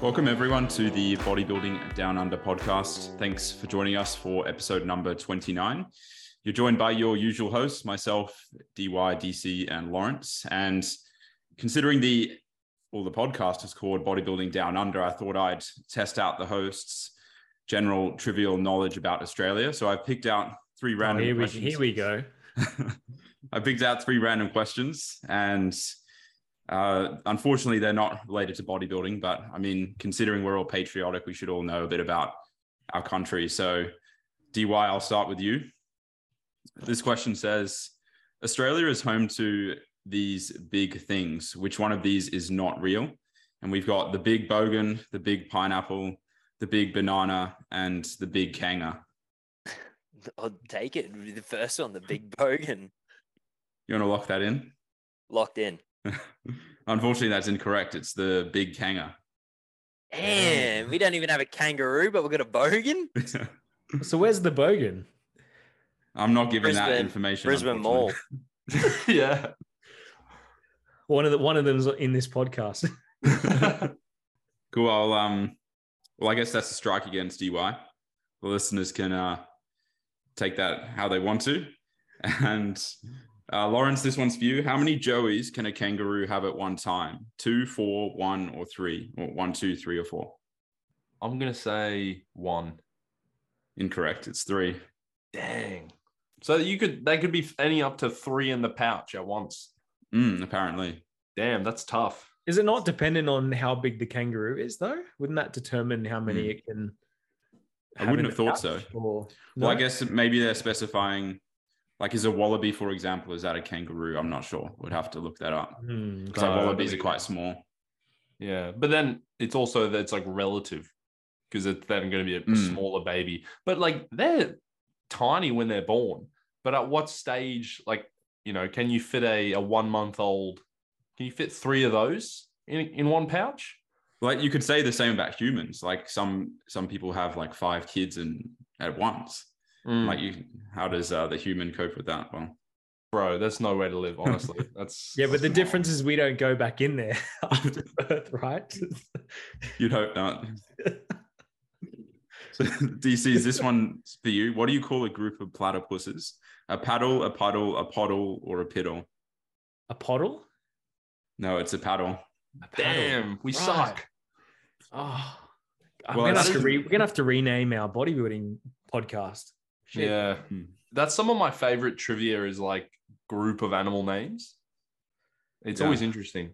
Welcome, everyone, to the Bodybuilding Down Under podcast. Thanks for joining us for episode number 29. You're joined by your usual hosts, myself, DY, DC, and Lawrence. And considering the well, the podcast is called Bodybuilding Down Under, I thought I'd test out the hosts' general trivial knowledge about Australia. So I've picked out three oh, random here, we, questions. here we go. I picked out three random questions, and uh, unfortunately, they're not related to bodybuilding. But I mean, considering we're all patriotic, we should all know a bit about our country. So, DY, I'll start with you. This question says Australia is home to these big things. Which one of these is not real? And we've got the big bogan, the big pineapple, the big banana, and the big kanga. I'll take it. The first one, the big bogan, You want to lock that in? locked in. Unfortunately, that's incorrect. It's the big kanga. Damn, we don't even have a kangaroo, but we've got a bogan. So where's the bogan? I'm not giving that information. Brisbane Mall. yeah. One of the one of them's in this podcast. cool. I'll um. Well, I guess that's a strike against DY. The listeners can uh take that how they want to. And uh, Lawrence, this one's for you. How many joeys can a kangaroo have at one time? Two, four, one, or three? Or one, two, three, or four? I'm gonna say one. Incorrect. It's three. Dang. So you could they could be any up to three in the pouch at once. Mm, apparently. Damn, that's tough. Is it not dependent on how big the kangaroo is though? Wouldn't that determine how many Hmm. it can? I wouldn't in have the thought so. pouch, Or Well, I guess maybe they're specifying, like, is a wallaby, for example, is that a kangaroo? I'm not sure. Would have to look that up Hmm, because No, like, I wallabies are quite small. Yeah, but then it's also that it's like relative because it's then going to be a, a Mm. smaller baby. But like they're tiny when they're born. But at what stage, like you know, can you fit a a one month old? Can you fit three of those in in one pouch? Like you could say the same about humans. Like some some people have like five kids and at once. Mm, Like you, how does uh, the human cope with that? Well, bro, that's no way to live. Honestly, that's Yeah, but the that's- difference is we don't go back in there after birth, right? you'd hope not. so, DC, is this one for you? What do you call a group of platypuses? A paddle, a puddle, a poddle, or a piddle? A poddle? No, it's a paddle. A paddle. Damn, we Right. suck. Oh, Well, gonna that's- have to re- we're gonna have to rename our bodybuilding podcast. Shit. Yeah. Hmm. That's some of my favorite trivia is like group of animal names. It's Yeah. always interesting.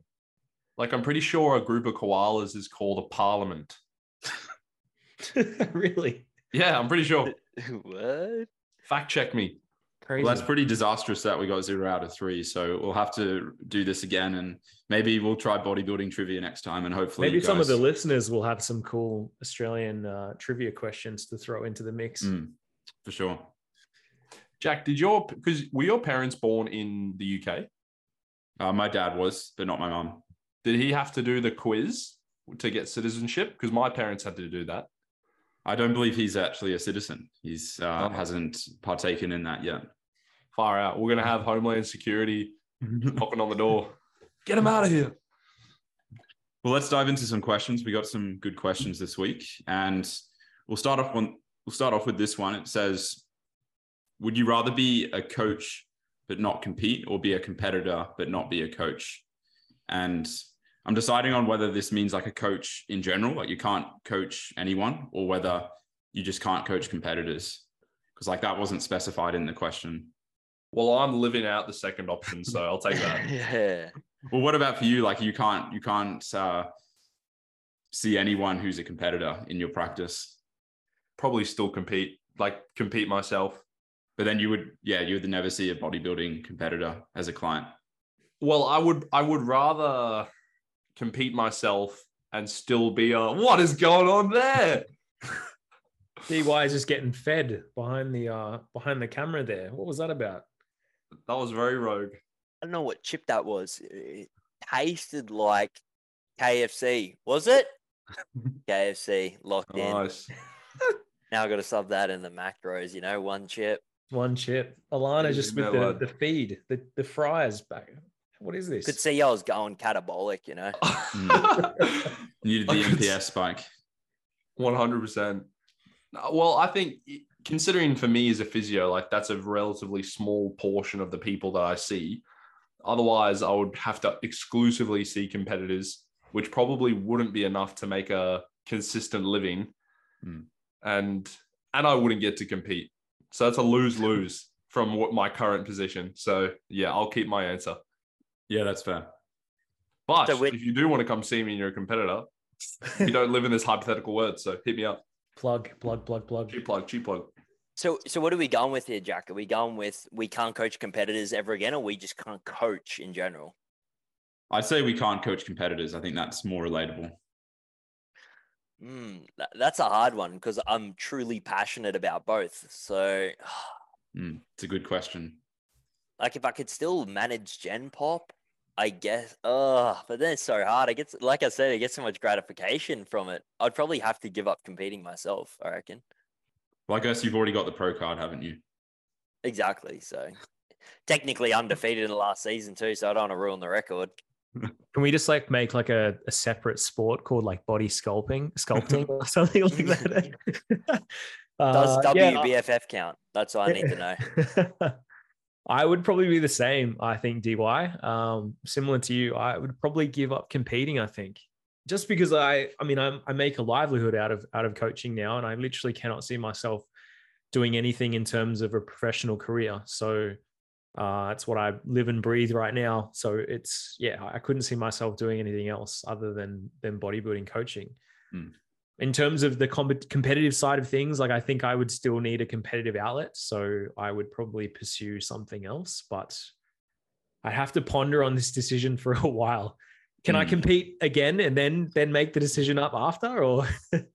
Like I'm pretty sure a group of koalas is called a parliament. really Yeah, I'm pretty sure. what? Fact check me. crazy. Well, that's pretty disastrous that we got zero out of three. So we'll have to do this again, and maybe we'll try bodybuilding trivia next time, and hopefully, Maybe you some of the listeners will have some cool Australian uh, trivia questions to throw into the mix. Mm, for sure. Jack, did your because were your parents born in the UK? Uh, my dad was, but not my mom. Did he have to do the quiz to get citizenship? Because my parents had to do that. I don't believe he's actually a citizen. He's uh, Oh. hasn't partaken in that yet. Far out. We're gonna have Homeland Security knocking on the door. Get him out of here. Well, let's dive into some questions. We got some good questions this week, and we'll start off on we'll start off with this one. It says, "Would you rather be a coach but not compete, or be a competitor but not be a coach?" And I'm deciding on whether this means like a coach in general, like you can't coach anyone, or whether you just can't coach competitors, because like that wasn't specified in the question. Well, I'm living out the second option, so I'll take that. yeah. Well, what about for you? Like you can't you can't uh, see anyone who's a competitor in your practice, Probably still compete, like compete myself. but then you would yeah you would never see a bodybuilding competitor as a client. Well, I would I would rather compete myself and still be a what is going on there? DY is just getting fed behind the uh behind the camera there. What was that about? That was very rogue. I don't know what chip that was. It tasted like KFC. Was it? KFC locked in. Nice. Now I got to sub that in the macros. You know, one chip. One chip. Alana Yeah, just with the, what? the feed, the, the fries back. what is this? Could see I was going catabolic, you know. Needed the I MPS spike. One hundred percent. Well, I think considering for me as a physio, like that's a relatively small portion of the people that I see. Otherwise, I would have to exclusively see competitors, which probably wouldn't be enough to make a consistent living, Hmm. And and I wouldn't get to compete. So it's a lose lose from what my current position. So yeah, I'll keep my answer. Yeah, that's fair. But So if you do want to come see me and you're a competitor, you don't live in this hypothetical world. So hit me up. plug, plug, plug, plug. Cheap plug, cheap plug. So, so what are we going with here, Jack? Are we going with we can't coach competitors ever again, or we just can't coach in general? I'd say we can't coach competitors. I think that's more relatable. Mm, that, that's a hard one because I'm truly passionate about both. So, Mm, it's a good question. like, if I could still manage Gen Pop, I guess. Oh, but then it's so hard. I get, like I said, I get so much gratification from it. I'd probably have to give up competing myself. I reckon. Well, I guess you've already got the pro card, haven't you? Exactly. So, technically undefeated in the last season too. So I don't want to ruin the record. Can we just like make like a, a separate sport called like body sculpting, sculpting or something like that? Does Uh, yeah, WBFF count? That's what I need to know. I would probably be the same. I think DY, um, similar to you, I would probably give up competing. I think just because I, I mean, I'm, I make a livelihood out of out of coaching now, and I literally cannot see myself doing anything in terms of a professional career. So uh, that's what I live and breathe right now. So it's yeah, I couldn't see myself doing anything else other than than bodybuilding coaching. Hmm. In terms of the com- competitive side of things, like I think I would still need a competitive outlet. So I would probably pursue something else, but I have to ponder on this decision for a while. Can I Hmm. compete again and then then make the decision up after, or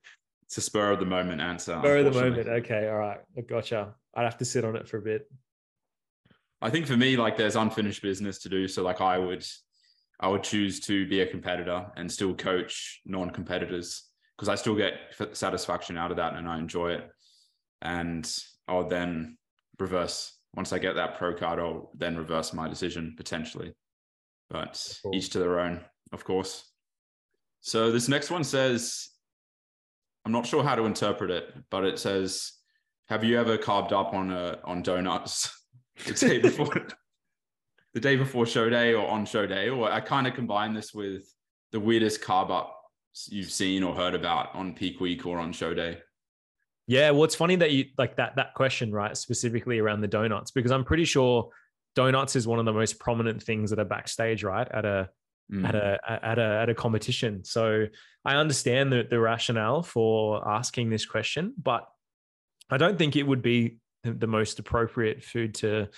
It's a spur of the moment answer. spur of the moment? Okay, all right, gotcha. I'd have to sit on it for a bit. I think for me, like there's unfinished business to do. So like I would, I would choose to be a competitor and still coach non-competitors because I still get satisfaction out of that and I enjoy it. And I'll then reverse once I get that pro card. I'll then reverse my decision potentially, but Cool. each to their own, of course. So this next one says, I'm not sure how to interpret it, but it says, "Have you ever carbed up on a on donuts?" the day before the day before show day or on show day or i kind of combine this with the weirdest carb ups you've seen or heard about on peak week or on show day Yeah, well, it's funny that you like that that question, right? Specifically around the donuts, because I'm pretty sure donuts is one of the most prominent things that are backstage, right? At a Mm. at a at a at a competition. So I understand the the rationale for asking this question, but I don't think it would be the, the most appropriate food to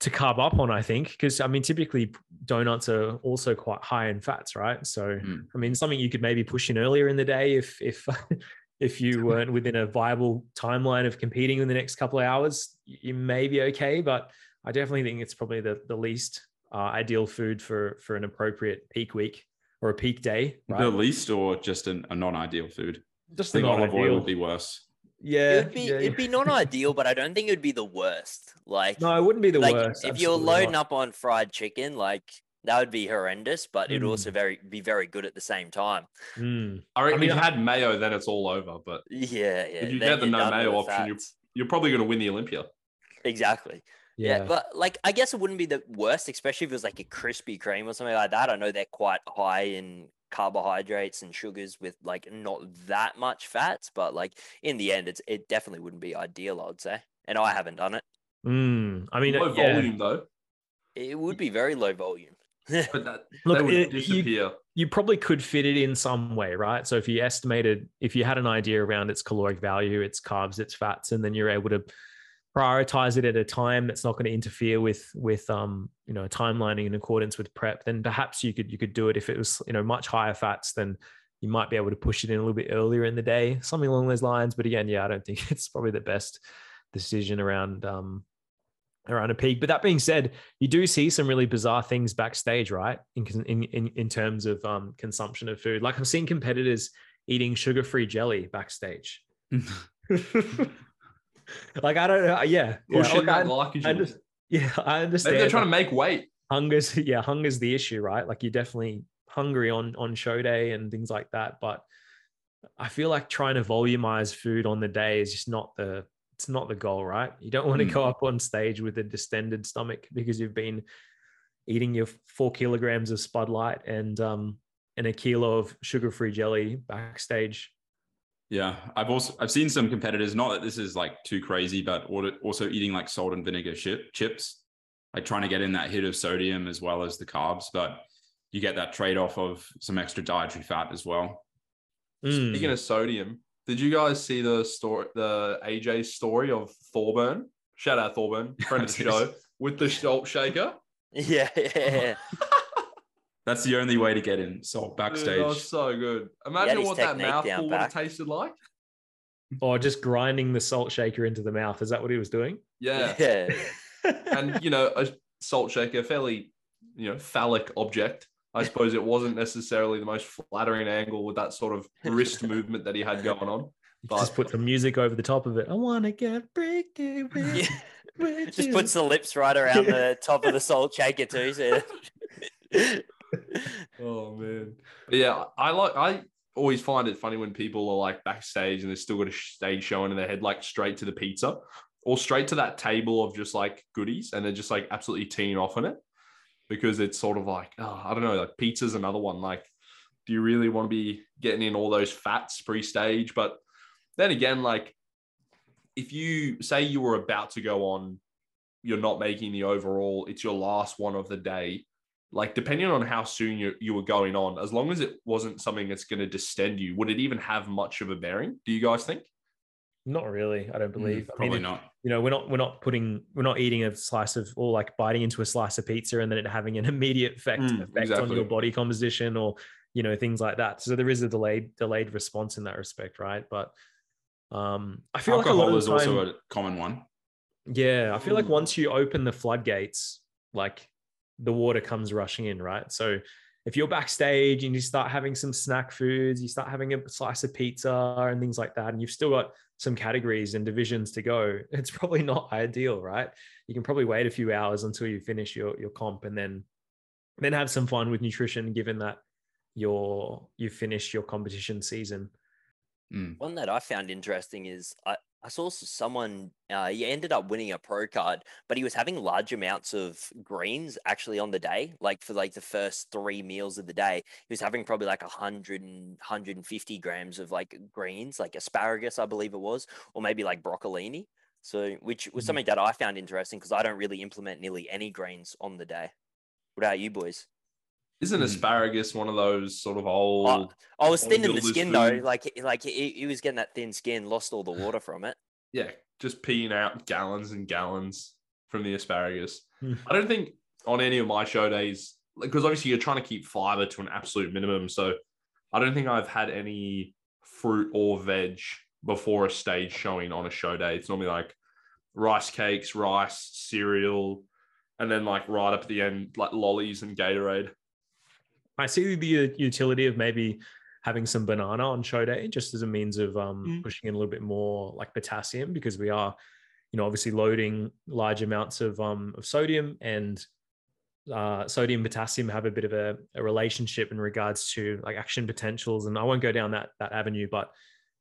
to carb up on. I think because I mean, typically donuts are also quite high in fats, right? So Mm. I mean, something you could maybe push in earlier in the day if if if you weren't within a viable timeline of competing in the next couple of hours, you may be okay. But I definitely think it's probably the the least uh, ideal food for for an appropriate peak week or a peak day. Right? the least or just an, a non-ideal food Just i the think olive oil would be worse Yeah, it'd be yeah, it'd be non ideal, but I don't think it would be the worst. Like, no, it wouldn't be the like worst. if you're loading not. up on fried chicken, like that would be horrendous, but it'd Mm. also very be very good at the same time. Mm. I reckon mean, if you I- had mayo, then it's all over. But Yeah, yeah. if you then get the no mayo option, you- fats. you're probably going to win the Olympia. exactly. Yeah. Yeah, but like I guess it wouldn't be the worst, especially if it was like a Krispy Kreme or something like that. I know they're quite high in carbohydrates and sugars with like not that much fats, but like in the end, it's it definitely wouldn't be ideal. I'd say, and I haven't done it. Mm. I mean, Low yeah. volume though, It would be very low volume. but that Look, they would it- you- you probably could fit it in some way, right? So if you estimated, if you had an idea around its caloric value, its carbs, its fats, and then you're able to prioritize it at a time that's not going to interfere with with um you know timelining in accordance with prep, then perhaps you could you could do it. If it was you know much higher fats, then you might be able to push it in a little bit earlier in the day, something along those lines. But again, yeah, I don't think it's probably the best decision around um around a peak. But that being said, you do see some really bizarre things backstage, right? In in in, in terms of um, consumption of food. Like I've seen competitors eating sugar-free jelly backstage. like I don't know. Yeah, yeah. Pushing look, I- that I glycogen. under- yeah, I understand. Maybe they're trying to make weight. hunger's yeah, hunger's the issue, right? Like you're definitely hungry on on show day and things like that. But I feel like trying to volumize food on the day is just not the it's not the goal, right? You don't want to Mm. go up on stage with a distended stomach because you've been eating your four kilograms of Spud Lite and um and a kilo of sugar-free jelly backstage. Yeah, I've also I've seen some competitors. Not that this is like too crazy, but also eating like salt and vinegar chip, chips, like trying to get in that hit of sodium as well as the carbs. But you get that trade off of some extra dietary fat as well. Mm. Speaking of sodium, did you guys see the story, the AJ story of Thorburn? Shout out Thorburn, friend of the show, with the salt shaker. Yeah, yeah. That's the only way to get in salt Dude, backstage. that was so good. Imagine what that technique mouthful would have tasted like. or just grinding the salt shaker into the mouth. Is that what he was doing? Yeah. yeah. and you know, a salt shaker, fairly, you know, phallic object. I suppose it wasn't necessarily the most flattering angle with that sort of wrist movement that he had going on. just put some music over the top of it. I want to get freaky with, Yeah. with Just puts the lips right around the top of the salt shaker too. So Oh man. But yeah, I like I always find it funny when people are like backstage and they've still got a stage showing and they head, like straight to the pizza or straight to that table of just like goodies and they're just like absolutely teeing off on it because it's sort of like, oh, I don't know, like pizza's another one. Like, do you really want to be getting in all those fats pre-stage? But then again, like if you say you were about to go on, you're not making the overall, it's your last one of the day like depending on how soon you, you were going on, as long as it wasn't something that's going to distend you, would it even have much of a bearing? Do you guys think? Not really. I don't believe. Mm, Probably mean, not. you know, we're not we're not putting we're not eating a slice of or like biting into a slice of pizza and then it having an immediate effect Mm, effect on your body composition or you know things like that. So there is a delayed delayed response in that respect, right? But um, I feel Alcohol like a lot of is time, also a common one. Yeah, I feel like Mm. once you open the floodgates, like the water comes rushing in, right? So if you're backstage and you start having some snack foods, you start having a slice of pizza and things like that, and you've still got some categories and divisions to go, it's probably not ideal, right? You can probably wait a few hours until you finish your your comp and then then have some fun with nutrition, given that you're you've finished your competition season. Mm. One that I found interesting is I, I saw someone, uh, he ended up winning a pro card, but he was having large amounts of greens actually on the day. Like for like the first three meals of the day, he was having probably like 100 and 150 grams of like greens, like asparagus, I believe it was, or maybe like broccolini. So, which was Mhm. something that I found interesting because I don't really implement nearly any greens on the day. What about you boys? Isn't Mm. asparagus one of those sort of old? I was Or thin in the skin though, like like he, he was getting that thin skin, lost all the water from it. yeah, just peeing out gallons and gallons from the asparagus. Hmm. I don't think on any of my show days, because obviously you're trying to keep fiber to an absolute minimum. So I don't think I've had any fruit or veg before a stage showing on a show day. It's normally like rice cakes, rice, cereal, and then like right up at the end, like lollies and Gatorade. I see the utility of maybe having some banana on show day just as a means of um, Mm. pushing in a little bit more like potassium because we are, you know, obviously loading large amounts of um, of sodium and uh, sodium potassium have a bit of a, a relationship in regards to like action potentials and I won't go down that that avenue but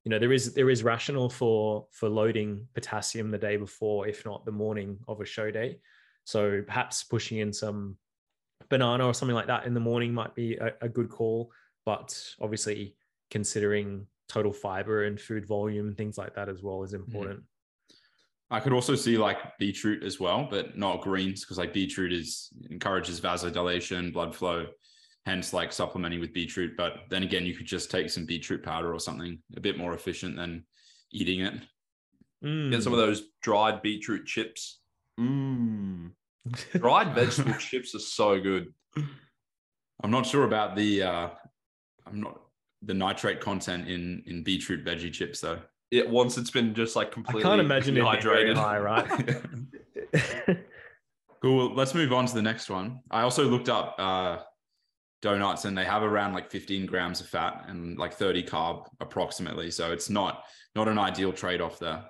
you know there is there is rational for for loading potassium the day before if not the morning of a show day so perhaps pushing in some banana or something like that in the morning might be a, a good call but obviously considering total fiber and food volume and things like that as well is important I could also see like beetroot as well, but not greens because like beetroot is encourages vasodilation, blood flow, hence like supplementing with beetroot. But then again, you could just take some beetroot powder or something a bit more efficient than eating it. Get some Mm. of those dried beetroot chips. Mmm. Dried vegetable chips are so good. I'm not sure about the uh I'm not the nitrate content in in beetroot veggie chips though. It once it's been just like completely. I completely can't imagine it being very high, right? cool. Let's move on to the next one. I also looked up uh donuts and they have around like 15 grams of fat and like 30 carb approximately. So it's not not an ideal trade-off there.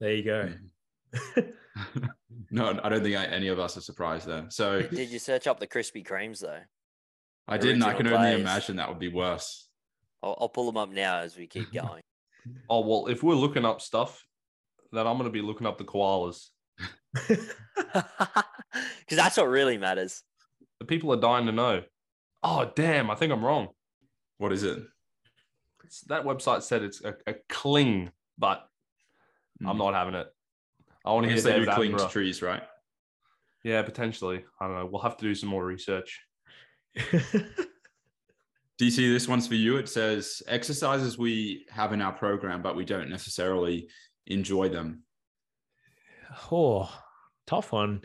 there you go. No, I don't think I, any of us are surprised there. So Did you search up the Krispy Kremes though? I didn't. I Original can only imagine that would be worse. I'll, I'll pull them up now as we keep going. Oh well, if we're looking up stuff, then I'm gonna be looking up the koalas. Because that's what really matters. The people are dying to know. Oh damn! I think I'm wrong. What is it? It's- that website said it's a, a cling, but I'm Hmm. not having it. I want to hear guess they do David cling to trees, right? Yeah, potentially. I don't know. We'll have to do some more research. DC, this one's for you. It says exercises we have in our program, but we don't necessarily enjoy them. oh, tough one.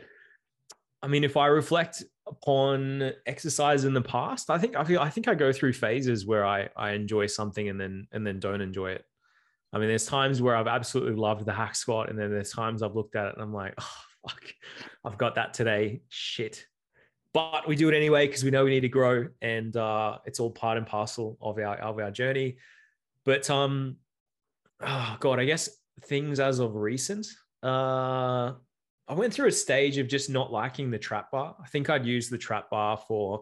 I mean, if I reflect upon exercise in the past, I think I feel I think I go through phases where I I enjoy something and then and then don't enjoy it. I mean, there's times where I've absolutely loved the hack squat, and then there's times I've looked at it and I'm like, oh fuck, I've got that today. Shit. But we do it anyway because we know we need to grow, and uh, it's all part and parcel of our of our journey. But um, oh god, I guess things as of recent. Uh, I went through a stage of just not liking the trap bar. I think I'd used the trap bar for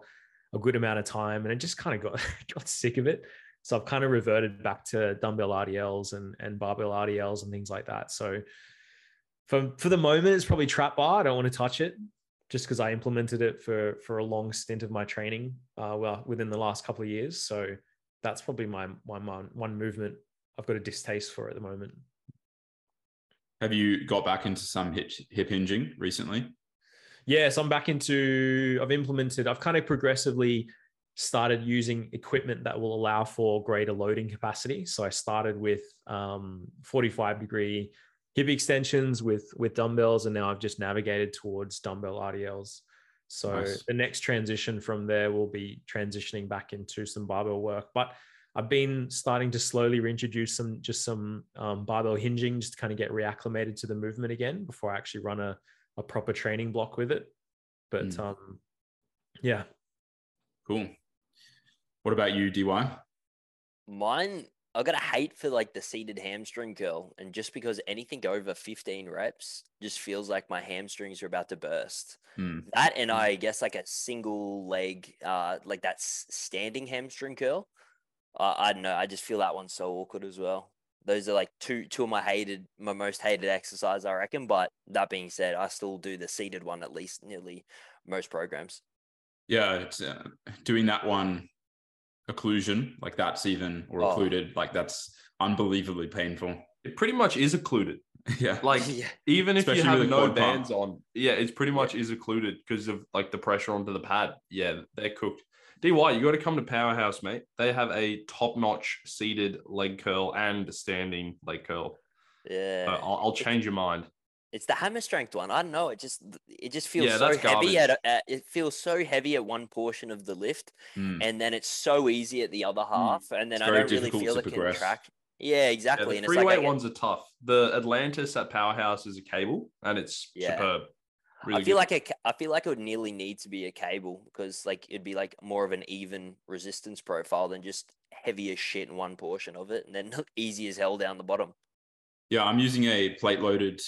a good amount of time, and I just kind of got got sick of it. So I've kind of reverted back to dumbbell RDLs and and barbell RDLs and things like that. So for for the moment, it's probably trap bar. I don't want to touch it just because I implemented it for for a long stint of my training. Uh, well, within the last couple of years. So that's probably my my one one movement I've got a distaste for at the moment. Have you got back into some hip, hip hinging recently? Yes, I'm back into. I've implemented. I've kind of progressively started using equipment that will allow for greater loading capacity. So I started with um, 45 degree hip extensions with with dumbbells, and now I've just navigated towards dumbbell RDLs. So Nice. the next transition from there will be transitioning back into some barbell work, but. I've been starting to slowly reintroduce some just some um, barbell hinging just to kind of get reacclimated to the movement again before I actually run a, a proper training block with it. But Mm. um, yeah, Cool. What about you, DY? Mine, I got a hate for like the seated hamstring curl, and just because anything over 15 reps just feels like my hamstrings are about to burst. Hmm. That and I guess like a single leg, uh, like that standing hamstring curl. Uh, I don't know. I just feel that one's so awkward as well. Those are like two two of my hated, my most hated exercise, I reckon. But that being said, I still do the seated one at least nearly most programs. Yeah, it's, uh, doing that one occlusion, like that's even, or Oh. occluded, like that's unbelievably painful. It pretty much is occluded. yeah. Like yeah, even if Especially you have a no quad pump. bands on, yeah, it's pretty much is occluded because of like the pressure onto the pad. Yeah, they're cooked. DY, you got to come to Powerhouse, mate. They have a top-notch seated leg curl and standing leg curl. yeah. Uh, I'll, I'll change your mind. It's the hammer strength one. I don't know. It just it just feels Yeah, so heavy at, a, at it feels so heavy at one portion of the lift, Hmm. and then it's so easy at the other half, and then It's I don't really feel the progress. contraction. Yeah, Yeah, exactly. the and free it's like weight get- ones are tough. The Atlantis at Powerhouse is a cable, and it's Yeah. superb. Really I feel good. like a, I feel like it would nearly need to be a cable because like it'd be like more of an even resistance profile than just heavy as shit in one portion of it, and then easy as hell down the bottom. Yeah, I'm using a plate loaded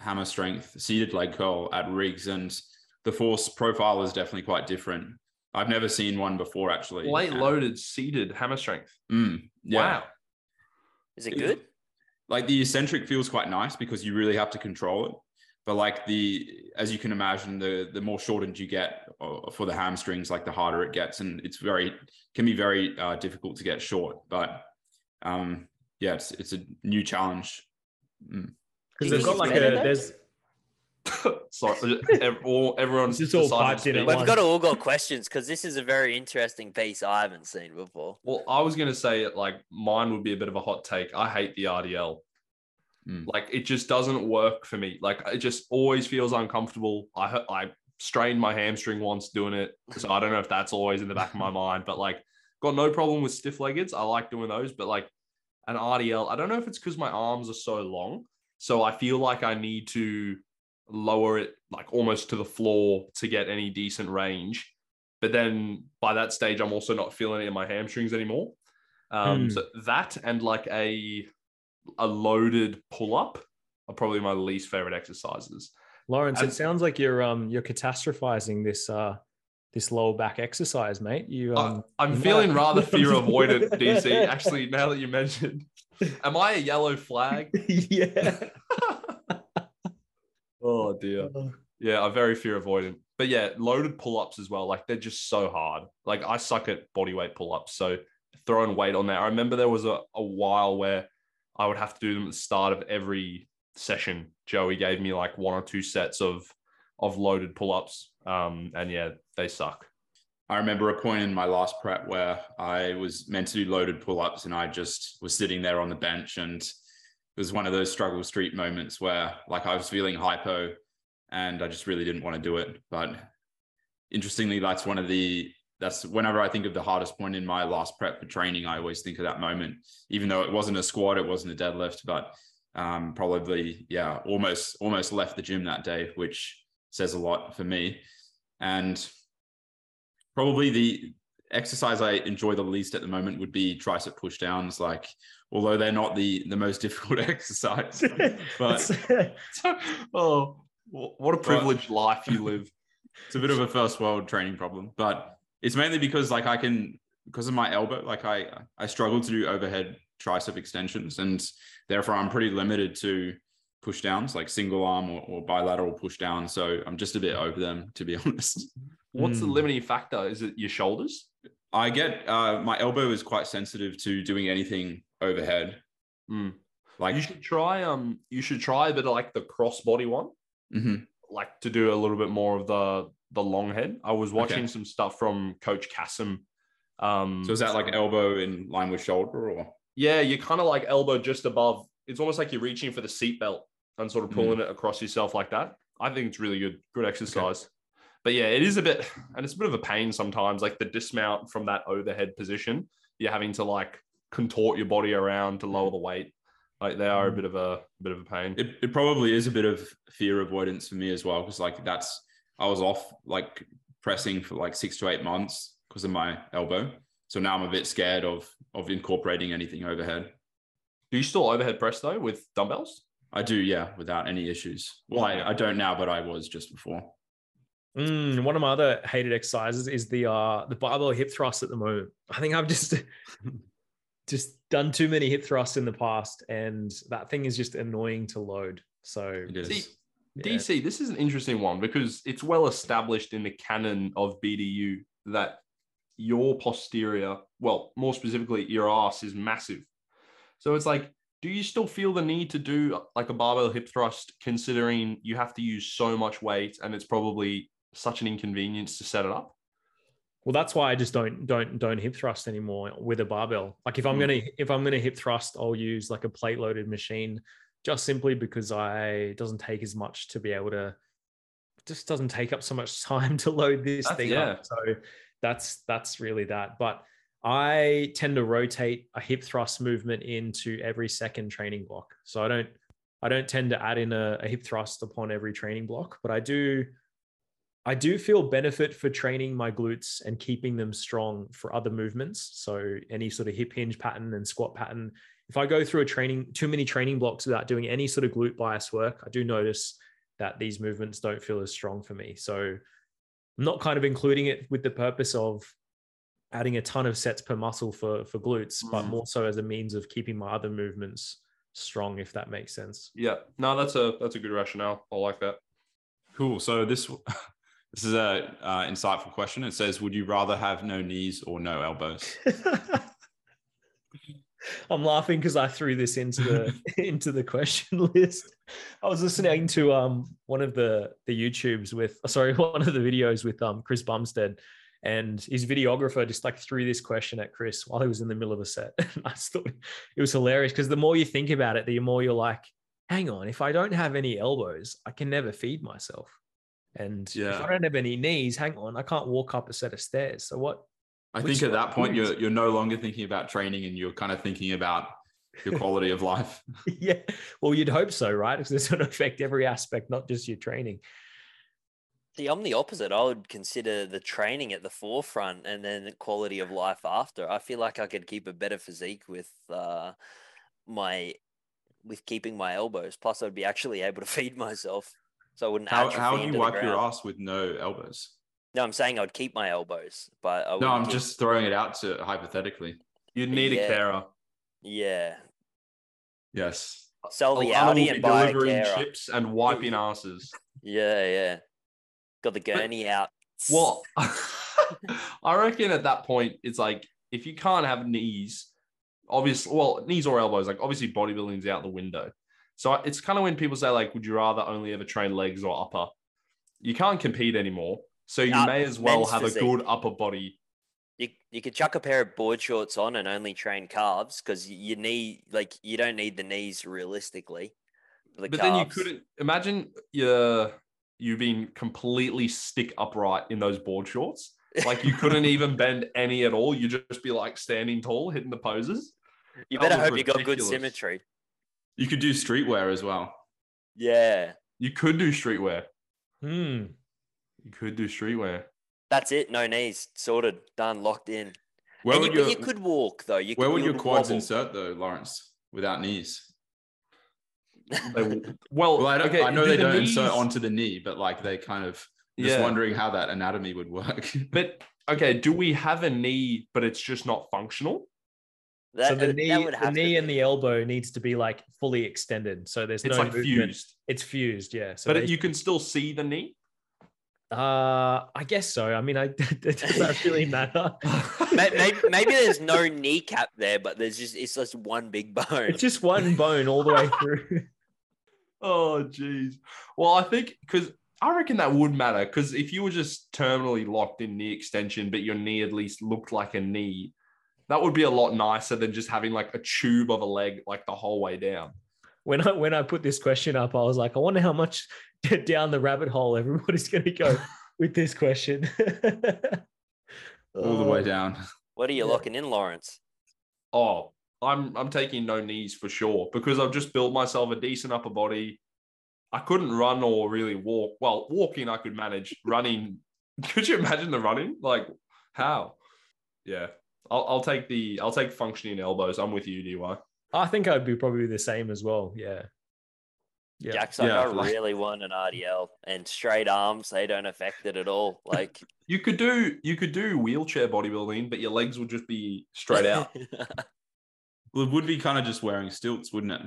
hammer strength seated leg curl at rigs, and the force profile is definitely quite different. I've never seen one before, actually. Late loaded seated hammer strength. mm, yeah. Wow. Is it Yeah. good? Like the eccentric feels quite nice because you really have to control it. But like the, as you can imagine, the the more shortened you get uh, for the hamstrings, like the harder it gets, and it's very can be very uh, difficult to get short. But um, yeah, it's it's a new challenge. Mm. Do because you they've got like a though? there's Sorry, all, everyone's It's all piped in at. We've once. got all got questions because this is a very interesting piece I haven't seen before. Well, I was gonna say it like mine would be a bit of a hot take. I hate the RDL. Mm. Like it just doesn't work for me. Like it just always feels uncomfortable. I I strained my hamstring once doing it, so I don't know if that's always in the back of my mind. But like, got no problem with stiff leggeds. I like doing those, but like an RDL, I don't know if it's because my arms are so long, so I feel like I need to lower it like almost to the floor to get any decent range. But then by that stage, I'm also not feeling it in my hamstrings anymore. Um, Hmm. So that and like a a loaded pull up, are probably my least favorite exercises. Lawrence, it sounds like you're um you're catastrophizing this uh this lower back exercise, mate. You um I'm feeling rather fear avoidant, DC. Actually, now that you mentioned, am I a yellow flag? yeah. Oh dear. Yeah, I'm very fear avoidant. But yeah, loaded pull-ups as well. Like they're just so hard. Like I suck at body weight pull-ups. So throwing weight on there. I remember there was a, a while where I would have to do them at the start of every session. Joey gave me like one or two sets of of loaded pull-ups. Um, and yeah, they suck. I remember a point in my last prep where I was meant to do loaded pull ups and I just was sitting there on the bench. And it was one of those struggle street moments where, like, I was feeling hypo and I just really didn't want to do it. But interestingly, that's one of the that's whenever I think of the hardest point in my last prep for training, I always think of that moment, even though it wasn't a squat, it wasn't a deadlift, but um, probably, yeah, almost, almost left the gym that day, which says a lot for me. And probably the exercise I enjoy the least at the moment would be tricep push downs. Like, although they're not the the most difficult exercise, but oh, what a privileged life you live. it's a bit of a first world training problem. But it's mainly because like I can because of my elbow, like I I struggle to do overhead tricep extensions, and therefore I'm pretty limited to push downs, like single arm or, or bilateral push down. So I'm just a bit over them, to be honest. What's the Mm. limiting factor? Is it your shoulders? I get uh, my elbow is quite sensitive to doing anything overhead. Mm. Like, you should try um you should try a bit of like the crossbody one Mhm. like to do a little bit more of the the long head i was watching Okay. some stuff from coach Kasim. um so is that like elbow in line with shoulder or? yeah you're kind of like elbow just above it's almost like you're reaching for the seatbelt and sort of pulling it across yourself like that i think it's really good good exercise but yeah it is a bit and it's a bit of a pain sometimes like the dismount from that overhead position you're having to like contort your body around to lower the weight like they are a Mm. bit of a bit of a pain It, it probably is a bit of fear avoidance for me as well, because like that's I was off like pressing for like six to eight months because of my elbow. So now I'm a bit scared of of incorporating anything overhead. Do you still overhead press though with dumbbells? I do, yeah, without any issues. Well, I, I don't now, but I was just before. Mm, one of my other hated exercises is the uh the barbell hip thrust at the moment. I think I've just just done too many hip thrusts in the past, and that thing is just annoying to load. So See, yeah. DC, this is an interesting one because it's well established in the canon of BDU that your posterior, well, more specifically, your ass is massive. So it's like, do you still feel the need to do like a barbell hip thrust considering you have to use so much weight and it's probably such an inconvenience to set it up? Well, that's why I just don't don't don't hip thrust anymore with a barbell. Like if I'm Mm. gonna if I'm gonna hip thrust, I'll use like a plate loaded machine, just simply because I it doesn't take as much to be able to. Just doesn't take up so much time to load this That's- thing yeah. up. So that's that's really that. But I tend to rotate a hip thrust movement into every second training block. So I don't I don't tend to add in a, a hip thrust upon every training block, but I do I do feel benefit for training my glutes and keeping them strong for other movements. So any sort of hip hinge pattern and squat pattern. If I go through a training too many training blocks without doing any sort of glute bias work, I do notice that these movements don't feel as strong for me. So I'm not kind of including it with the purpose of adding a ton of sets per muscle for for glutes, but Mm. more so as a means of keeping my other movements strong, if that makes sense. Yeah, no, that's a that's a good rationale. I like that. Cool. So this this is a uh, insightful question. It says, "Would you rather have no knees or no elbows?" I'm laughing because I threw this into the into the question list. I was listening to um one of the the YouTubes with sorry one of the videos with um Chris Bumstead, and his videographer just like threw this question at Chris while he was in the middle of a set. And I just thought it was hilarious because the more you think about it, the more you're like, hang on, if I don't have any elbows, I can never feed myself. And if I don't have any knees, hang on, I can't walk up a set of stairs. So what I think at that point you're you're no longer thinking about training and you're kind of thinking about your quality of life. yeah. Well, you'd hope so, right? Because it's going to affect every aspect, not just your training. See, I'm the opposite. I would consider the training at the forefront and then the quality of life after. I feel like I could keep a better physique with uh, my with keeping my elbows. Plus, I'd be actually able to feed myself, so I wouldn't. How how would you wipe your ass with no elbows? No, I'm saying I'd keep my elbows, but I No, I'm keep- just throwing it out to hypothetically. You'd need Yeah. a carer. yeah. Yes. Sell the Audi and buy delivering chips and wiping asses. Yeah, yeah. Got the gurney out. Well, I reckon at that point, it's like if you can't have knees, obviously, well, knees or elbows, like obviously bodybuilding's out the window. So it's kind of when people say, like, would you rather only ever train legs or upper? You can't compete anymore. So you Uh, may as well have physique. a good upper body. you you could chuck a pair of board shorts on and only train calves because you need like you don't need the knees realistically. the But then you couldn't imagine you you being completely stick upright in those board shorts. Like you couldn't even bend any at all. You'd just be like standing tall, hitting the poses. You that better was hope you got good symmetry. You could do streetwear as well. Yeah, You could do streetwear. Hmm. You could do streetwear. that's it. No knees, sorted, done, locked in. Where and you, would but your you could walk though. You where could, would you your quads wobble. insert though, Lawrence, without knees? They w- well, Well, I, don't, okay, I know do they the don't insert onto the knee, but like they kind of just Yeah. wondering how that anatomy would work. But okay, do we have a knee, but it's just not functional? That, so the uh, knee, the knee and the elbow needs to be like fully extended. So there's It's no like movement. fused, It's fused, yeah. So but they- you can still see the knee. uh, I guess so. I mean, I it does that really matter? Maybe, maybe there's no kneecap there, but there's just it's just one big bone. It's just one bone all the way through. Oh, jeez. Well, I think because I reckon that would matter because if you were just terminally locked in knee extension, but your knee at least looked like a knee, that would be a lot nicer than just having like a tube of a leg like the whole way down. when I when I put this question up, I was like, I wonder how much down the rabbit hole everybody's going to go with this question. All the way Oh, down. What are you locking in, Lawrence? Oh, I'm I'm taking no knees for sure because I've just built myself a decent upper body. I couldn't run or really walk. Well, walking I could manage. Running, could you imagine the running? Like how? Yeah, I'll, I'll take the I'll take functioning elbows. I'm with you, DY. I think I'd be probably the same as well. Yeah. Yeah. Jack's like, Yeah, I like- really want an RDL and straight arms, they don't affect it at all. Like You could do you could do wheelchair bodybuilding, but your legs would just be straight out. Well, it would be kind of just wearing stilts, wouldn't it?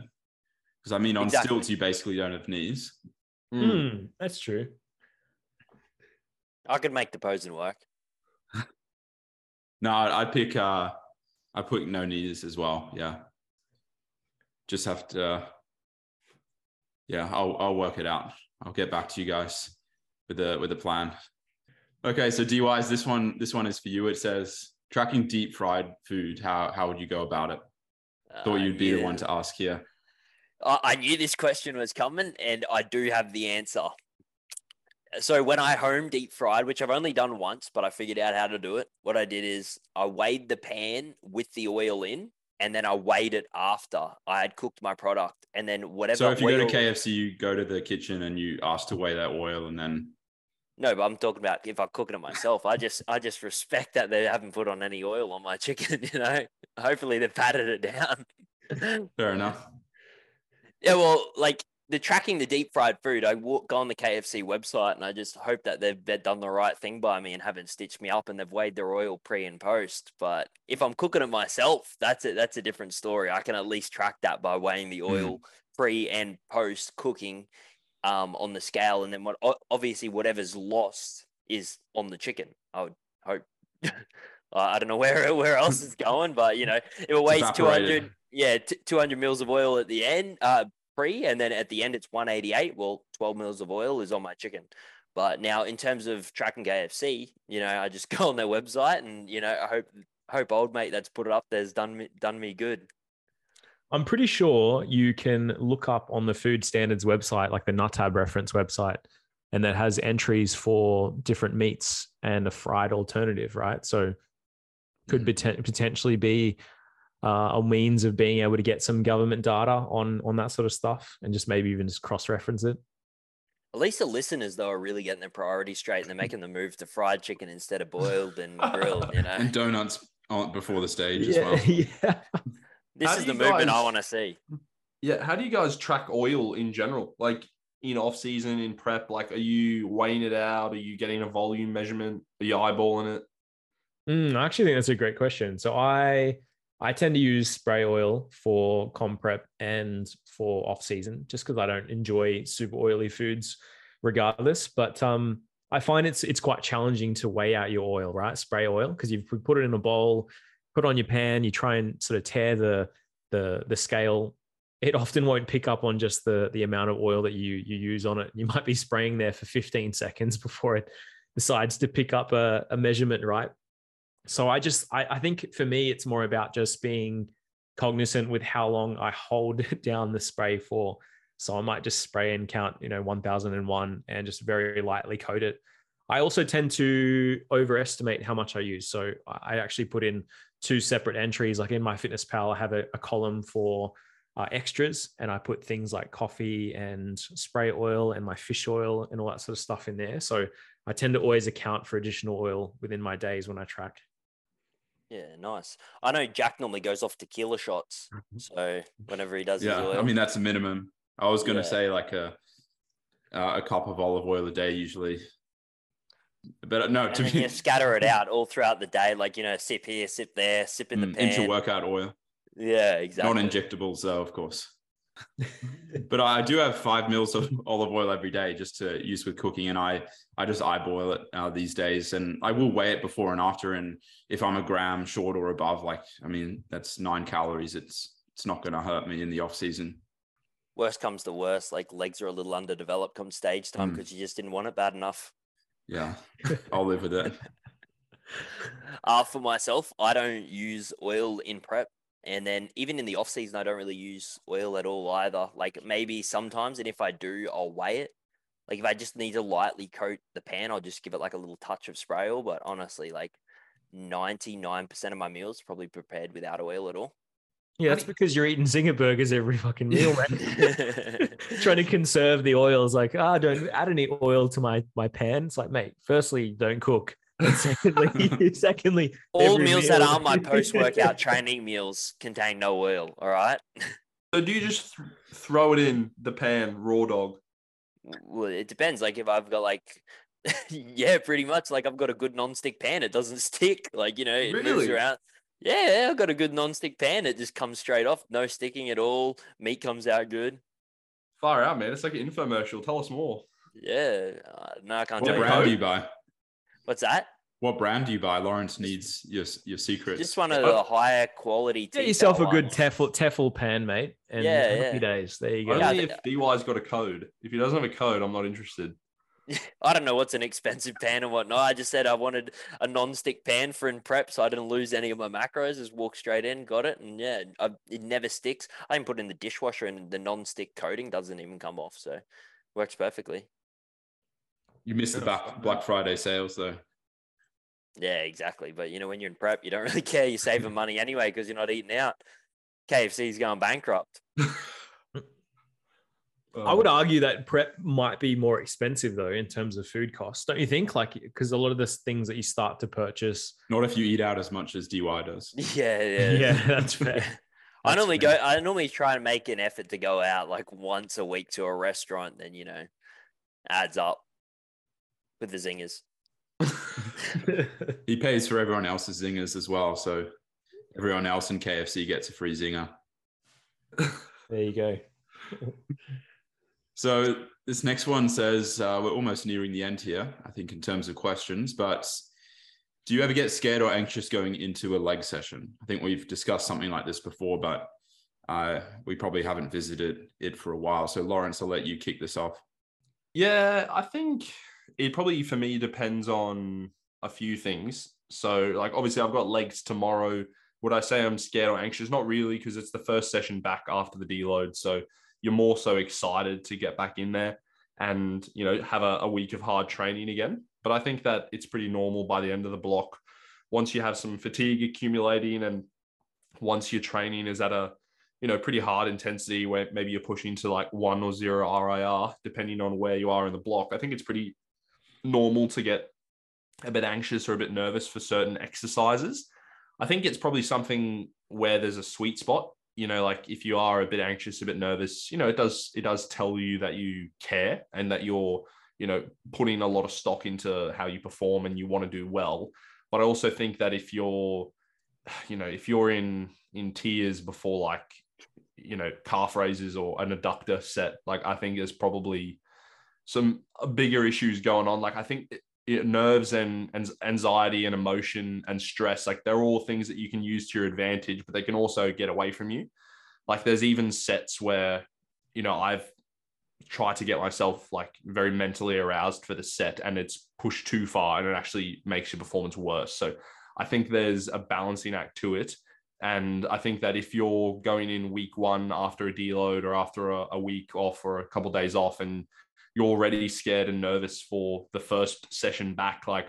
Because I mean, on Exactly. stilts, you basically don't have knees. Mm. Hmm, that's true. I could make the posing work. No, I'd I'd pick. uh I put no knees as well. Yeah. Just have to. Uh, yeah, I'll I'll work it out. I'll get back to you guys with the with the plan. Okay, so DYs, this one this one is for you. It says tracking deep fried food. How how would you go about it? Thought Uh, you'd be the yeah. one to ask here. I I knew this question was coming, and I do have the answer. So when I home deep fried, which I've only done once, but I figured out how to do it. What I did is I weighed the pan with the oil in, and then I weighed it after I had cooked my product, and then whatever. So if you go to KFC, you go to the kitchen and you ask to weigh that oil, and then No, but I'm talking about if I'm cooking it myself. I just I just respect that they haven't put on any oil on my chicken. You know, hopefully they've patted it down. fair enough. Yeah, well, like the tracking the deep fried food, I walk, go on the KFC website and I just hope that they've, they've done the right thing by me and haven't stitched me up and they've weighed their oil pre and post. But if I'm cooking it myself, that's it. That's a different story. I can at least track that by weighing the mm. oil pre and post cooking um, on the scale, and then what obviously whatever's lost is on the chicken. I would hope. I don't know where where else it's going, but you know, it weighs two evaporated. yeah, two hundred mils of oil at the end, uh, pre, and then at the end it's one eighty eight. Well, twelve mils of oil is on my chicken. But now, in terms of tracking KFC, you know, I just go on their website, and you know, I hope hope old mate that's put it up there's done me done me good. I'm pretty sure you can look up on the food standards website, like the NUTTAB reference website, and that has entries for different meats and a fried alternative, right? So could Mhm. poten- potentially be uh, a means of being able to get some government data on on that sort of stuff, and just maybe even just cross reference it. At least the listeners though are really getting their priorities straight, and they're making the move to fried chicken instead of boiled and grilled. You know, And donuts on before the stage as well. yeah. This How is do the you movement I want to see. Yeah, how do you guys track oil in general? Like in off season, in prep, like are you weighing it out? Are you getting a volume measurement? Are you eyeballing it? Mm, I actually think that's a great question. So I I tend to use spray oil for comp prep and for off season, just because I don't enjoy super oily foods, regardless. But um, I find it's it's quite challenging to weigh out your oil, right? Spray oil, because you've put it in a bowl, put on your pan, you try and sort of tear the the the scale. It often won't pick up on just the the amount of oil that you you use on it. You might be spraying there for 15 seconds before it decides to pick up a, a measurement, right? So I just I, I think for me it's more about just being cognizant with how long I hold down the spray for. So I might just spray and count, you know, 1001 and just very lightly coat it. I also tend to overestimate how much I use. So I actually put in two separate entries. Like in MyFitnessPal, I have a, a column for uh, extras and I put things like coffee and spray oil and my fish oil and all that sort of stuff in there. So I tend to always account for additional oil within my days when I track. Yeah, nice. I know Jack normally goes off tequila shots. Mm-hmm. So whenever he does Yeah, his oil, I mean that's a minimum. I was going to Yeah. say like a uh, a cup of olive oil a day usually, but uh, no, and to then be you scatter it out all throughout the day, like you know, sip here, sip there, sip in the mm, pan. intra workout oil, Yeah, exactly. not injectables though, of course. but I do have five mils of olive oil every day just to use with cooking, and I I just eyeball it uh, these days, and I will weigh it before and after, and if I'm a gram short or above, like I mean that's nine calories. It's it's not going to hurt me in the off season. Worst comes to worst, like legs are a little underdeveloped come stage time Mm. because you just didn't want it bad enough. Yeah, I'll live with it. Uh, for myself, I don't use oil in prep. And then even in the off season, I don't really use oil at all either. Like maybe sometimes, and if I do, I'll weigh it. Like if I just need to lightly coat the pan, I'll just give it like a little touch of spray oil. But honestly, like 99% of my meals probably prepared without oil at all. Yeah, that's because you're eating zinger burgers every fucking meal, man. Trying to conserve the oils, like, ah, don't add any oil to my my pan. It's like, mate, firstly, don't cook. And secondly, secondly, all every meals that aren't my post workout training meals contain no oil. All right. So do you just th- throw it in the pan, raw dog? Well, it depends. Like if I've got like, yeah, pretty much. Like I've got a good non-stick pan. It doesn't stick. Like you know, it moves Really? around. Yeah, I've got a good non-stick pan. It just comes straight off, no sticking at all. Meat comes out good. Far out, man. It's like an infomercial. Tell us more. Yeah, uh, no, I can't What tell you. brand code? do you buy? What's that? What brand do you buy? Lawrence needs your your secrets. Just one of Oh. the higher quality. get yourself a good ones. Tefl Tefl pan, mate. And Yeah, happy yeah. days. There you go. Only think- if DY's got a code. If he doesn't have a code, I'm not interested. I don't know what's an expensive pan and whatnot. I just said I wanted a non-stick pan for in prep, so I didn't lose any of my macros. Just walk straight in, got it, and yeah, I, it never sticks. I can put it in the dishwasher, and the non-stick coating doesn't even come off, so works perfectly. you missed the Black, Black Friday sales though. Yeah, exactly. But you know, when you're in prep, you don't really care. You're saving money anyway because you're not eating out. KFC's going bankrupt. I would um, argue that prep might be more expensive though in terms of food costs, don't you think? Like, because a lot of the things that you start to purchase. Not if you eat out as much as DY does. Yeah, yeah, Yeah, that's fair. I That's normally fair. go. I normally try to make an effort to go out like once a week to a restaurant. Then you know, adds up with the zingers. He pays for everyone else's zingers as well, so everyone else in KFC gets a free zinger. there you go. So this next one says uh, we're almost nearing the end here, I think, in terms of questions. But do you ever get scared or anxious going into a leg session? I think we've discussed something like this before, but uh, we probably haven't visited it for a while. So Lawrence, I'll let you kick this off. Yeah, I think it probably for me depends on a few things. So, like, obviously, I've got legs tomorrow. Would I say I'm scared or anxious? Not really, because it's the first session back after the deload. So, you're more so excited to get back in there and, you know, have a, a week of hard training again. But I think that it's pretty normal by the end of the block. Once you have some fatigue accumulating and once your training is at a you know, pretty hard intensity where maybe you're pushing to like one or zero RIR, depending on where you are in the block. I think it's pretty normal to get a bit anxious or a bit nervous for certain exercises. I think it's probably something where there's a sweet spot you know, like if you are a bit anxious, a bit nervous, you know, it does it does tell you that you care and that you're, you know, putting a lot of stock into how you perform and you want to do well. But I also think that if you're, you know, if you're in in tears before like, you know, calf raises or an adductor set, like I think there's probably some bigger issues going on. Like I think nerves and, and anxiety and emotion and stress like they're all things that you can use to your advantage but they can also get away from you. Like there's even sets where you know i've tried to get myself like very mentally aroused for the set and it's pushed too far and it actually makes your performance worse. So i think there's a balancing act to it. And i think that if you're going in week one after a deload or after a, a week off or a couple of days off and you're already scared and nervous for the first session back, like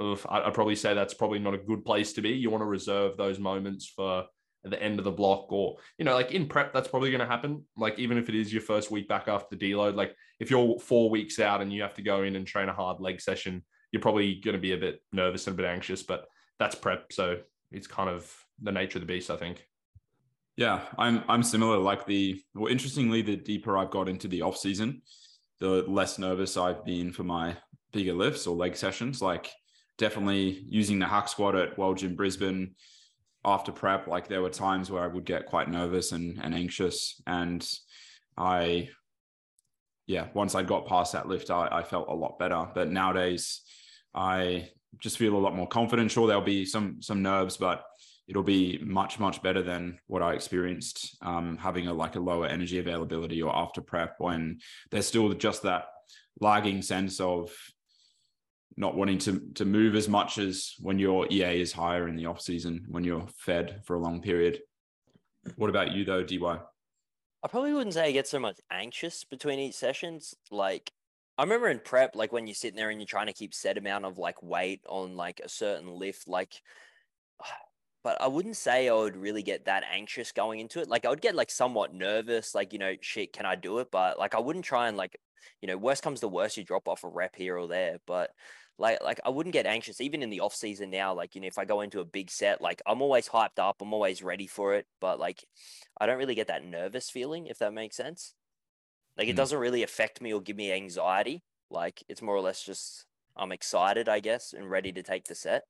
I'd probably say that's probably not a good place to be. You want to reserve those moments for the end of the block or, you know, like in prep, that's probably going to happen. Like, even if it is your first week back after the deload, like if you're four weeks out and you have to go in and train a hard leg session, you're probably going to be a bit nervous and a bit anxious, but that's prep. So it's kind of the nature of the beast, I think. Yeah, I'm I'm similar. Like the well, interestingly, the deeper I've got into the off season, the less nervous I've been for my bigger lifts or leg sessions. Like definitely using the hack squat at World Gym Brisbane after prep, like there were times where I would get quite nervous and, and anxious. And I, yeah, once I got past that lift, I, I felt a lot better. But nowadays, I just feel a lot more confident. Sure, there'll be some some nerves, but it'll be much much better than what I experienced um, having a like a lower energy availability or after prep when there's still just that lagging sense of not wanting to to move as much as when your EA is higher in the off season when you're fed for a long period. What about you though, DY? I probably wouldn't say I get so much anxious between each sessions. Like I remember in prep, like when you're sitting there and you're trying to keep set amount of like weight on like a certain lift, like but I wouldn't say I would really get that anxious going into it. Like I would get like somewhat nervous, like, you know, shit, can I do it? But like I wouldn't try and like, you know, worst comes to worst, you drop off a rep here or there. But like like I wouldn't get anxious even in the off season now. Like, you know, if I go into a big set, like I'm always hyped up, I'm always ready for it. But like I don't really get that nervous feeling, if that makes sense. Like it mm. doesn't really affect me or give me anxiety. Like it's more or less just I'm excited, I guess, and ready to take the set.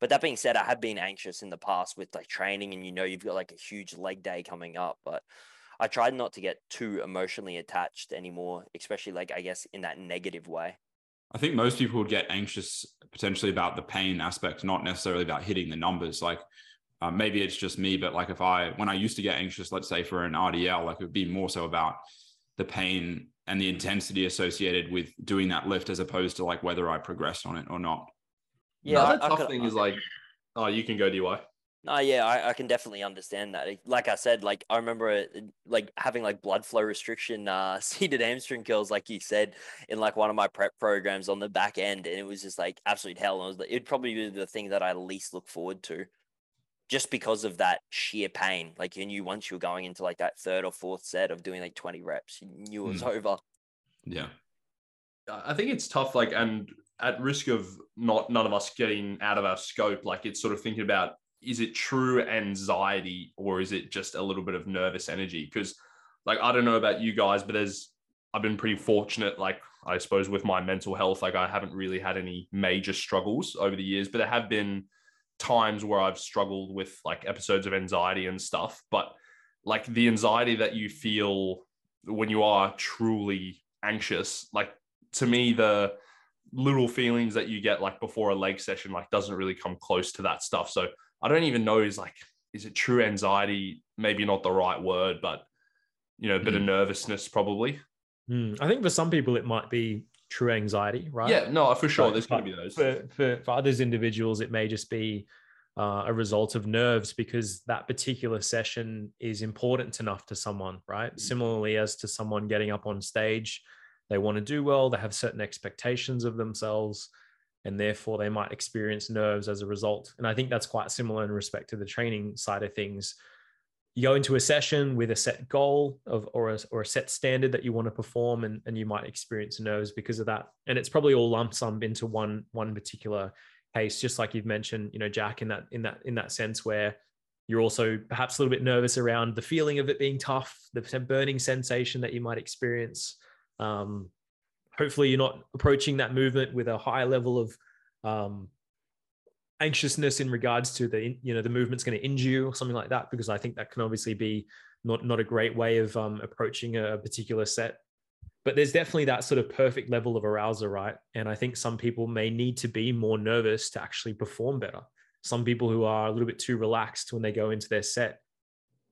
But that being said, I have been anxious in the past with like training, and you know, you've got like a huge leg day coming up. But I tried not to get too emotionally attached anymore, especially like I guess in that negative way. I think most people would get anxious potentially about the pain aspect, not necessarily about hitting the numbers. Like uh, maybe it's just me, but like if I, when I used to get anxious, let's say for an RDL, like it would be more so about the pain and the intensity associated with doing that lift as opposed to like whether I progressed on it or not. Yeah, Another I, tough could, thing is like, oh, you can go DY. No, yeah, I, I can definitely understand that. Like I said, like I remember uh, like having like blood flow restriction, uh, seated hamstring curls, like you said, in like one of my prep programs on the back end, and it was just like absolute hell. And it was like, it'd probably be the thing that I least look forward to, just because of that sheer pain. Like you knew once you were going into like that third or fourth set of doing like twenty reps, you knew it was mm. over. Yeah, I think it's tough. Like, and at risk of not none of us getting out of our scope, like it's sort of thinking about is it true anxiety or is it just a little bit of nervous energy? Because like I don't know about you guys, but there's I've been pretty fortunate, like I suppose with my mental health, like I haven't really had any major struggles over the years, but there have been times where I've struggled with like episodes of anxiety and stuff. But like the anxiety that you feel when you are truly anxious, like to me, the little feelings that you get like before a leg session like doesn't really come close to that stuff. So I don't even know is like is it true anxiety? Maybe not the right word, but you know, a bit mm. of hmm. nervousness probably. Mm. I think for some people it might be true anxiety, right? Yeah, no, for sure. But, There's going to be those. For, for, for others individuals, it may just be uh, a result of nerves because that particular session is important enough to someone, right? Mm. Similarly, as to someone getting up on stage they want to do well, they have certain expectations of themselves, and therefore they might experience nerves as a result. And I think that's quite similar in respect to the training side of things. You go into a session with a set goal of or a, or a set standard that you want to perform, and, and you might experience nerves because of that. And it's probably all lump sum into one one particular case, just like you've mentioned, you know, Jack, in that in that in that sense where you're also perhaps a little bit nervous around the feeling of it being tough, the burning sensation that you might experience. Um, hopefully, you're not approaching that movement with a high level of um, anxiousness in regards to the you know the movement's going to injure you or something like that, because I think that can obviously be not not a great way of um, approaching a particular set. But there's definitely that sort of perfect level of arousal, right? And I think some people may need to be more nervous to actually perform better some people who are a little bit too relaxed when they go into their set,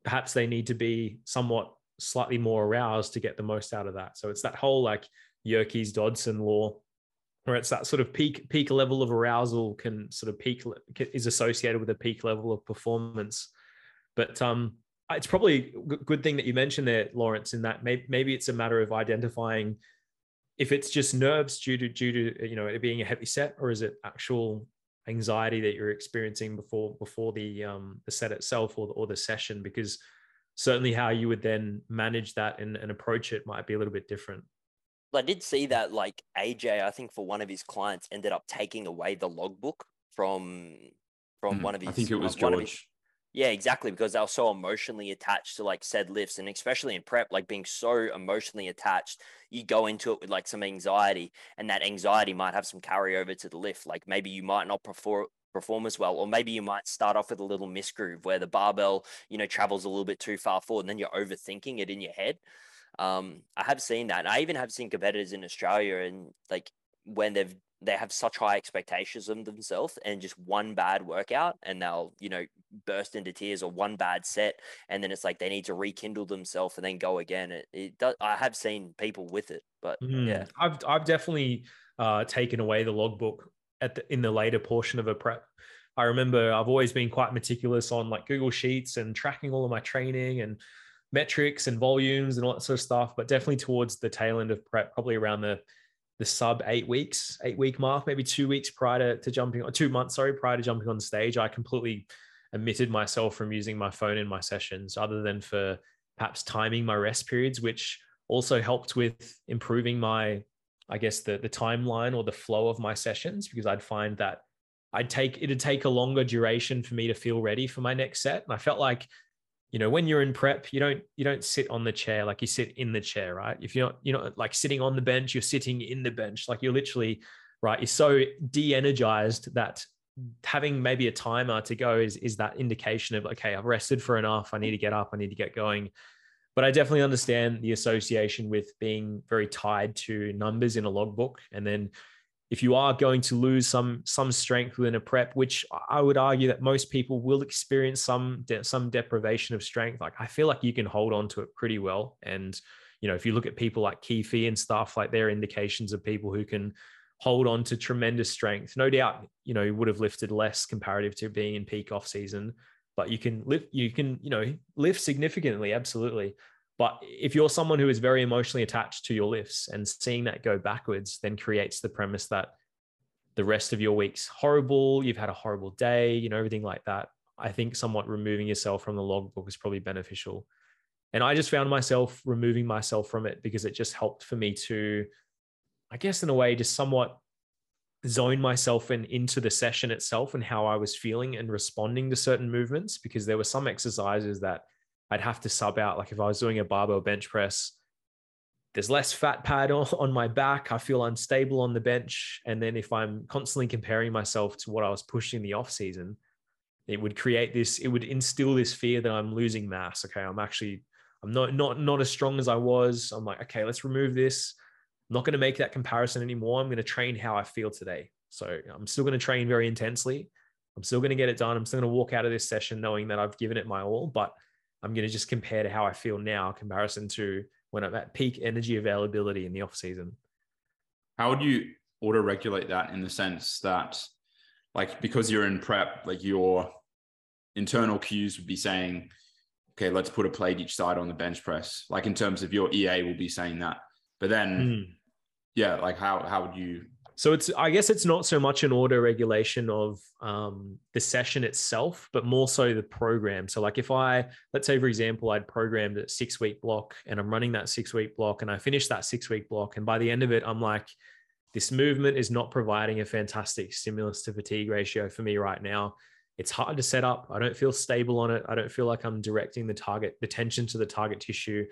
perhaps they need to be somewhat slightly more aroused to get the most out of that. So it's that whole like Yerkes Dodson law, where it's that sort of peak peak level of arousal can sort of peak is associated with a peak level of performance. But um, it's probably a good thing that you mentioned there, Lawrence, in that maybe, maybe it's a matter of identifying if it's just nerves due to due to you know it being a heavy set, or is it actual anxiety that you're experiencing before before the um, the set itself or the, or the session because certainly how you would then manage that and, and approach it might be a little bit different I did see that like AJ, I think for one of his clients ended up taking away the logbook from from mm, one of his. I think it was George. Yeah, exactly. Because they were so emotionally attached to like said lifts, and especially in prep, like being so emotionally attached, you go into it with like some anxiety, and that anxiety might have some carryover to the lift. Like maybe you might not perform perform as well, or maybe you might start off with a little misgroove where the barbell, you know, travels a little bit too far forward, and then you're overthinking it in your head. Um, I have seen that. And I even have seen competitors in Australia, and like when they've they have such high expectations of themselves and just one bad workout and they'll you know burst into tears or one bad set and then it's like they need to rekindle themselves and then go again it, it does i have seen people with it but mm, yeah i've i've definitely uh, taken away the logbook at the, in the later portion of a prep. I remember i've always been quite meticulous on like google sheets and tracking all of my training and metrics and volumes and all that sort of stuff but definitely towards the tail end of prep probably around the the sub eight weeks, eight week mark, maybe two weeks prior to, to jumping on two months, sorry, prior to jumping on stage, I completely omitted myself from using my phone in my sessions other than for perhaps timing my rest periods, which also helped with improving my, I guess, the, the timeline or the flow of my sessions, because I'd find that I'd take, it'd take a longer duration for me to feel ready for my next set. And I felt like you know when you're in prep you don't you don't sit on the chair like you sit in the chair right? If you're not you're not like sitting on the bench you're sitting in the bench. Like you're literally right you're so de-energized that having maybe a timer to go is is that indication of okay i've rested for enough. I need to get up. I need to get going but i definitely understand the association with being very tied to numbers in a logbook and then if you are going to lose some some strength within a prep, which I would argue that most people will experience some de- some deprivation of strength, like I feel like you can hold on to it pretty well. And you know, if you look at people like Keefe and stuff, like they're indications of people who can hold on to tremendous strength. No doubt, you know, would have lifted less comparative to being in peak off season, but you can lift, you can, you know, lift significantly, absolutely. But if you're someone who is very emotionally attached to your lifts and seeing that go backwards, then creates the premise that the rest of your week's horrible, you've had a horrible day, you know, everything like that. I think somewhat removing yourself from the logbook is probably beneficial. And I just found myself removing myself from it because it just helped for me to, I guess, in a way, just somewhat zone myself in into the session itself and how I was feeling and responding to certain movements because there were some exercises that I'd have to sub out. Like if I was doing a barbell bench press, there's less fat pad on my back. I feel unstable on the bench. And then if I'm constantly comparing myself to what I was pushing the off season, it would create this, it would instill this fear that I'm losing mass. Okay. I'm actually, I'm not, not, not as strong as I was. I'm like, okay, let's remove this. I'm not going to make that comparison anymore. I'm going to train how I feel today. So I'm still going to train very intensely. I'm still going to get it done. I'm still going to walk out of this session knowing that I've given it my all, but I'm going to just compare to how I feel now, comparison to when I'm at peak energy availability in the off season. How would you auto regulate that in the sense that, like, because you're in prep, like your internal cues would be saying, okay, let's put a plate each side on the bench press. Like in terms of your EA will be saying that. But then, mm. yeah, like how how would you so it's I guess it's not so much an auto regulation of um, the session itself, but more so the program. So like if I let's say for example I'd programmed a six week block and I'm running that six week block and I finish that six week block and by the end of it I'm like this movement is not providing a fantastic stimulus to fatigue ratio for me right now. it's hard to set up. I don't feel stable on it. I don't feel like I'm directing the target, the tension to the target tissue.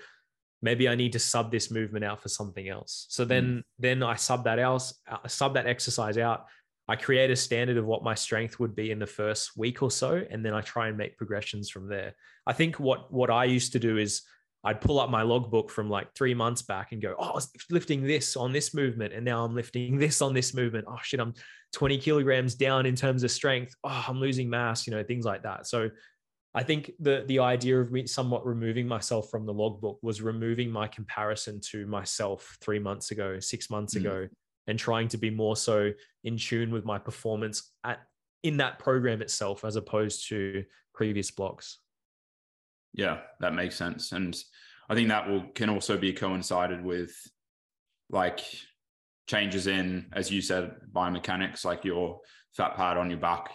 Maybe I need to sub this movement out for something else. So then, mm. then I sub that else, I sub that exercise out. I create a standard of what my strength would be in the first week or so, and then I try and make progressions from there. I think what what I used to do is I'd pull up my logbook from like three months back and go, oh, I was lifting this on this movement, and now I'm lifting this on this movement. Oh shit, I'm 20 kilograms down in terms of strength. Oh, I'm losing mass, you know, things like that. So I think the the idea of me somewhat removing myself from the logbook was removing my comparison to myself three months ago, six months mm. ago, and trying to be more so in tune with my performance at in that program itself as opposed to previous blocks. Yeah, that makes sense. And I think that will can also be coincided with like changes in, as you said, biomechanics, like your fat pad on your back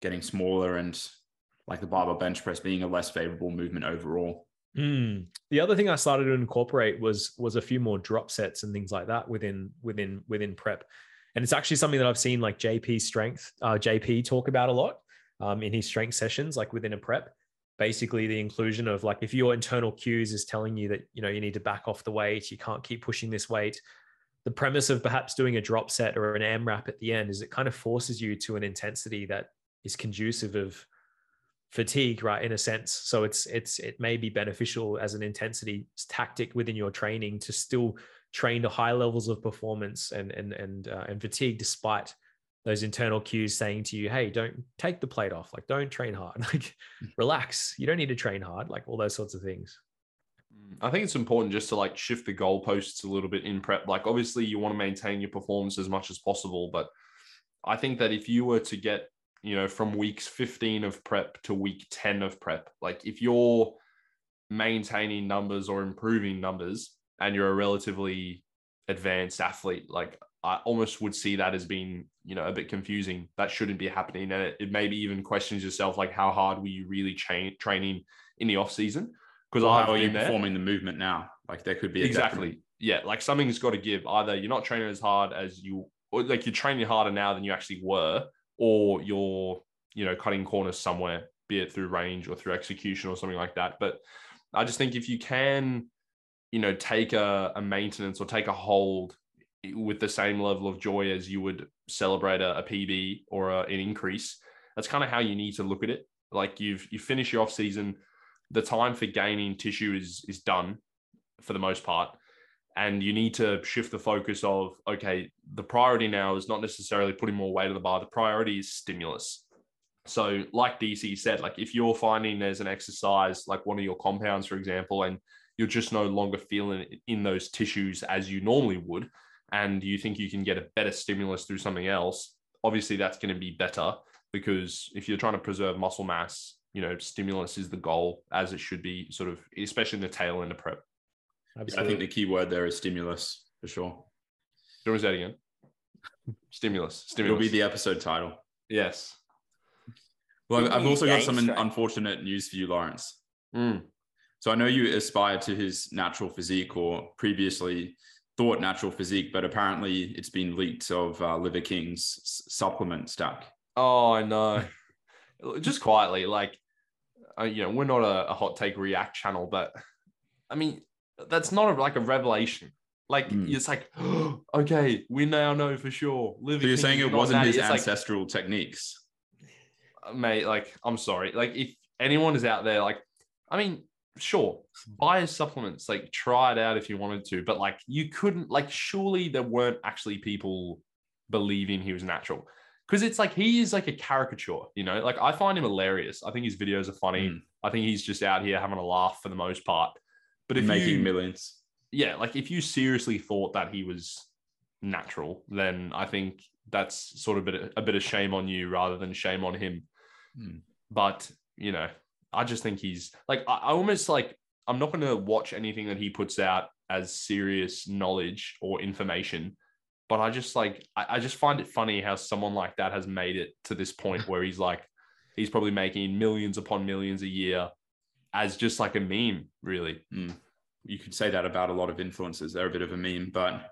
getting smaller and like the barbell bench press being a less favorable movement overall. Mm. The other thing I started to incorporate was was a few more drop sets and things like that within within within prep, and it's actually something that I've seen like JP Strength, uh, JP talk about a lot um, in his strength sessions, like within a prep basically the inclusion of like if your internal cues is telling you that you know you need to back off the weight you can't keep pushing this weight the premise of perhaps doing a drop set or an AMRAP at the end is it kind of forces you to an intensity that is conducive of fatigue right in a sense so it's it's it may be beneficial as an intensity tactic within your training to still train to high levels of performance and and and uh, and fatigue despite those internal cues saying to you, hey, don't take the plate off, like don't train hard, like relax. You don't need to train hard, like all those sorts of things. Mm, I think it's important just to like shift the goalposts a little bit in prep. Like obviously you want to maintain your performance as much as possible, but I think that if you were to get, you know, from weeks 15 of prep to week 10 of prep, like if you're maintaining numbers or improving numbers and you're a relatively advanced athlete, like I almost would see that as being, you know, a bit confusing. That shouldn't be happening. And it, it maybe even questions yourself, like how hard were you really tra- training in the off season? Because well, how are you performing the movement now? Like there could be exactly, definite... yeah. Like something's got to give. Either you're not training as hard as you, or like you're training harder now than you actually were, or you're, you know, cutting corners somewhere, be it through range or through execution or something like that. But I just think if you can, you know, take a, a maintenance or take a hold with the same level of joy as you would celebrate a, a PB or a, an increase. That's kind of how you need to look at it. Like you've you finish your off season, the time for gaining tissue is is done for the most part, and you need to shift the focus of okay, the priority now is not necessarily putting more weight on the bar. The priority is stimulus. So, like DC said, like if you're finding there's an exercise like one of your compounds, for example, and you're just no longer feeling in those tissues as you normally would, and you think you can get a better stimulus through something else, obviously that's going to be better because if you're trying to preserve muscle mass, you know, stimulus is the goal as it should be, sort of, especially in the tail end of prep. Absolutely. I think the key word there is stimulus for sure. What was that again? Stimulus. Stimulus. It'll be the episode title. Yes. Well, I've also got some unfortunate news for you, Lawrence. Mm. So I know you aspire to his natural physique or previously thought natural physique, but apparently it's been leaked of uh, Liver King's supplement stack. Oh, I know. Just quietly, like, uh, you know, we're not a, a, hot take react channel, but I mean, that's not a, like a revelation. Like, mm. it's like, oh, okay, we now know for sure. Liver so you're saying it wasn't his ancestral like, techniques? Mate, like, I'm sorry. Like, if anyone is out there, like, I mean, sure, buy his supplements, like try it out if you wanted to, but like you couldn't, like, surely there weren't actually people believing he was natural. Because it's like he is like a caricature, you know. Like I find him hilarious. I think his videos are funny. Mm. I think he's just out here having a laugh for the most part. But if making you, millions, yeah, like if you seriously thought that he was natural, then I think that's sort of a bit, a bit of shame on you rather than shame on him. Mm. But you know, I just think he's like I, I almost like I'm not going to watch anything that he puts out as serious knowledge or information, but I just like I, I just find it funny how someone like that has made it to this point where he's like he's probably making millions upon millions a year as just like a meme, really. Mm. You could say that about a lot of influencers. They're a bit of a meme, but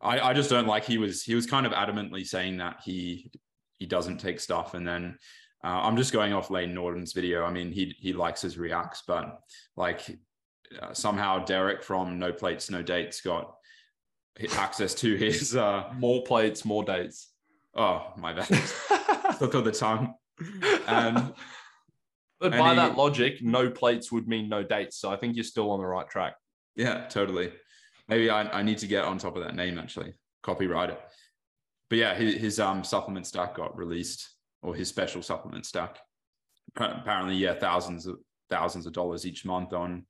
I, I just don't like he was he was kind of adamantly saying that he he doesn't take stuff and then Uh, I'm just going off Lane Norton's video. I mean, he he likes his reacts, but like uh, somehow Derek from No Plates No Dates got access to his. Uh, More plates, more dates. oh my bad, slip of the tongue. And but by he- that logic, no plates would mean no dates. So I think you're still on the right track. Yeah, totally. Maybe I, I need to get on top of that name actually, copyright it. But yeah, his, his um supplement stack got released, or his special supplement stack. Apparently, yeah, thousands of thousands of dollars each month on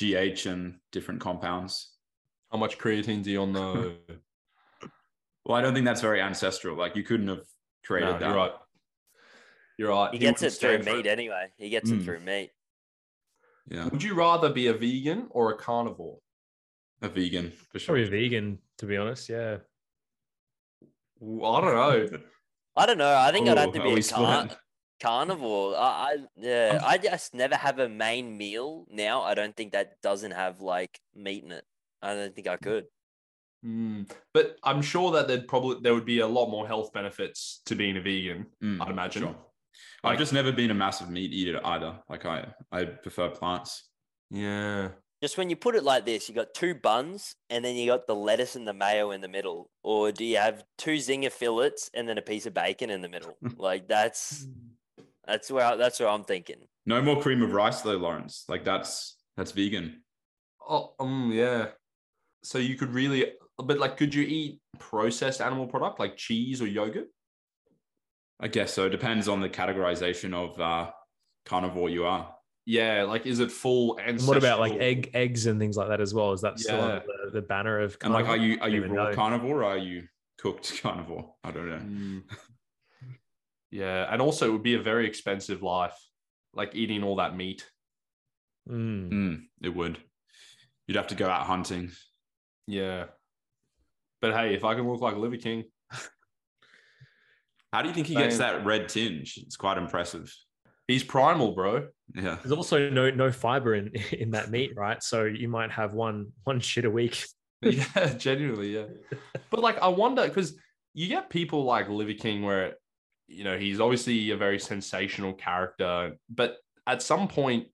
GH and different compounds. How much creatine's he on the? Well, I don't think that's very ancestral. Like you couldn't have created no, that. you're right. You're right. He gets it through stand for meat anyway. He gets Mm. it through meat. Yeah, Would you rather be a vegan or a carnivore? a vegan for sure. Probably a vegan, to be honest. Yeah. Ooh, I don't know. I don't know. I think I'd have to be a car- carnivore. I, I yeah. I just never have a main meal now. I don't think that doesn't have like meat in it. I don't think I could. Mm, But I'm sure that there'd probably there would be a lot more health benefits to being a vegan. Mm, I'd imagine. sure. Like- I've just never been a massive meat eater either. Like I, I prefer plants. Yeah. Just when you put it like this, you got two buns and then you got the lettuce and the mayo in the middle, or do you have two zinger fillets and then a piece of bacon in the middle? like that's that's where I, that's where I'm thinking. No more cream of rice though, Lawrence. Like that's that's vegan. Oh, um, yeah. So you could really, but like, could you eat processed animal product like cheese or yogurt? I guess so. It depends on the categorization of uh, carnivore you are. Yeah. Like, is it full And what about like egg, eggs and things like that as well? Is that still Yeah. under the, the banner of? And like, are you are you raw know. carnivore or are you cooked carnivore? I don't know. Mm. yeah, and also it would be a very expensive life, like eating all that meat. Mm. Mm, it would. You'd have to go out hunting. Yeah. But hey, if I can look like Liver King, How do you think he gets that red tinge? It's quite impressive. he's primal, bro. Yeah. There's also no no fiber in in that meat, right? So you might have one one shit a week. yeah, genuinely, yeah. But like, I wonder because you get people like Liver King, where you know he's obviously a very sensational character, but at some point,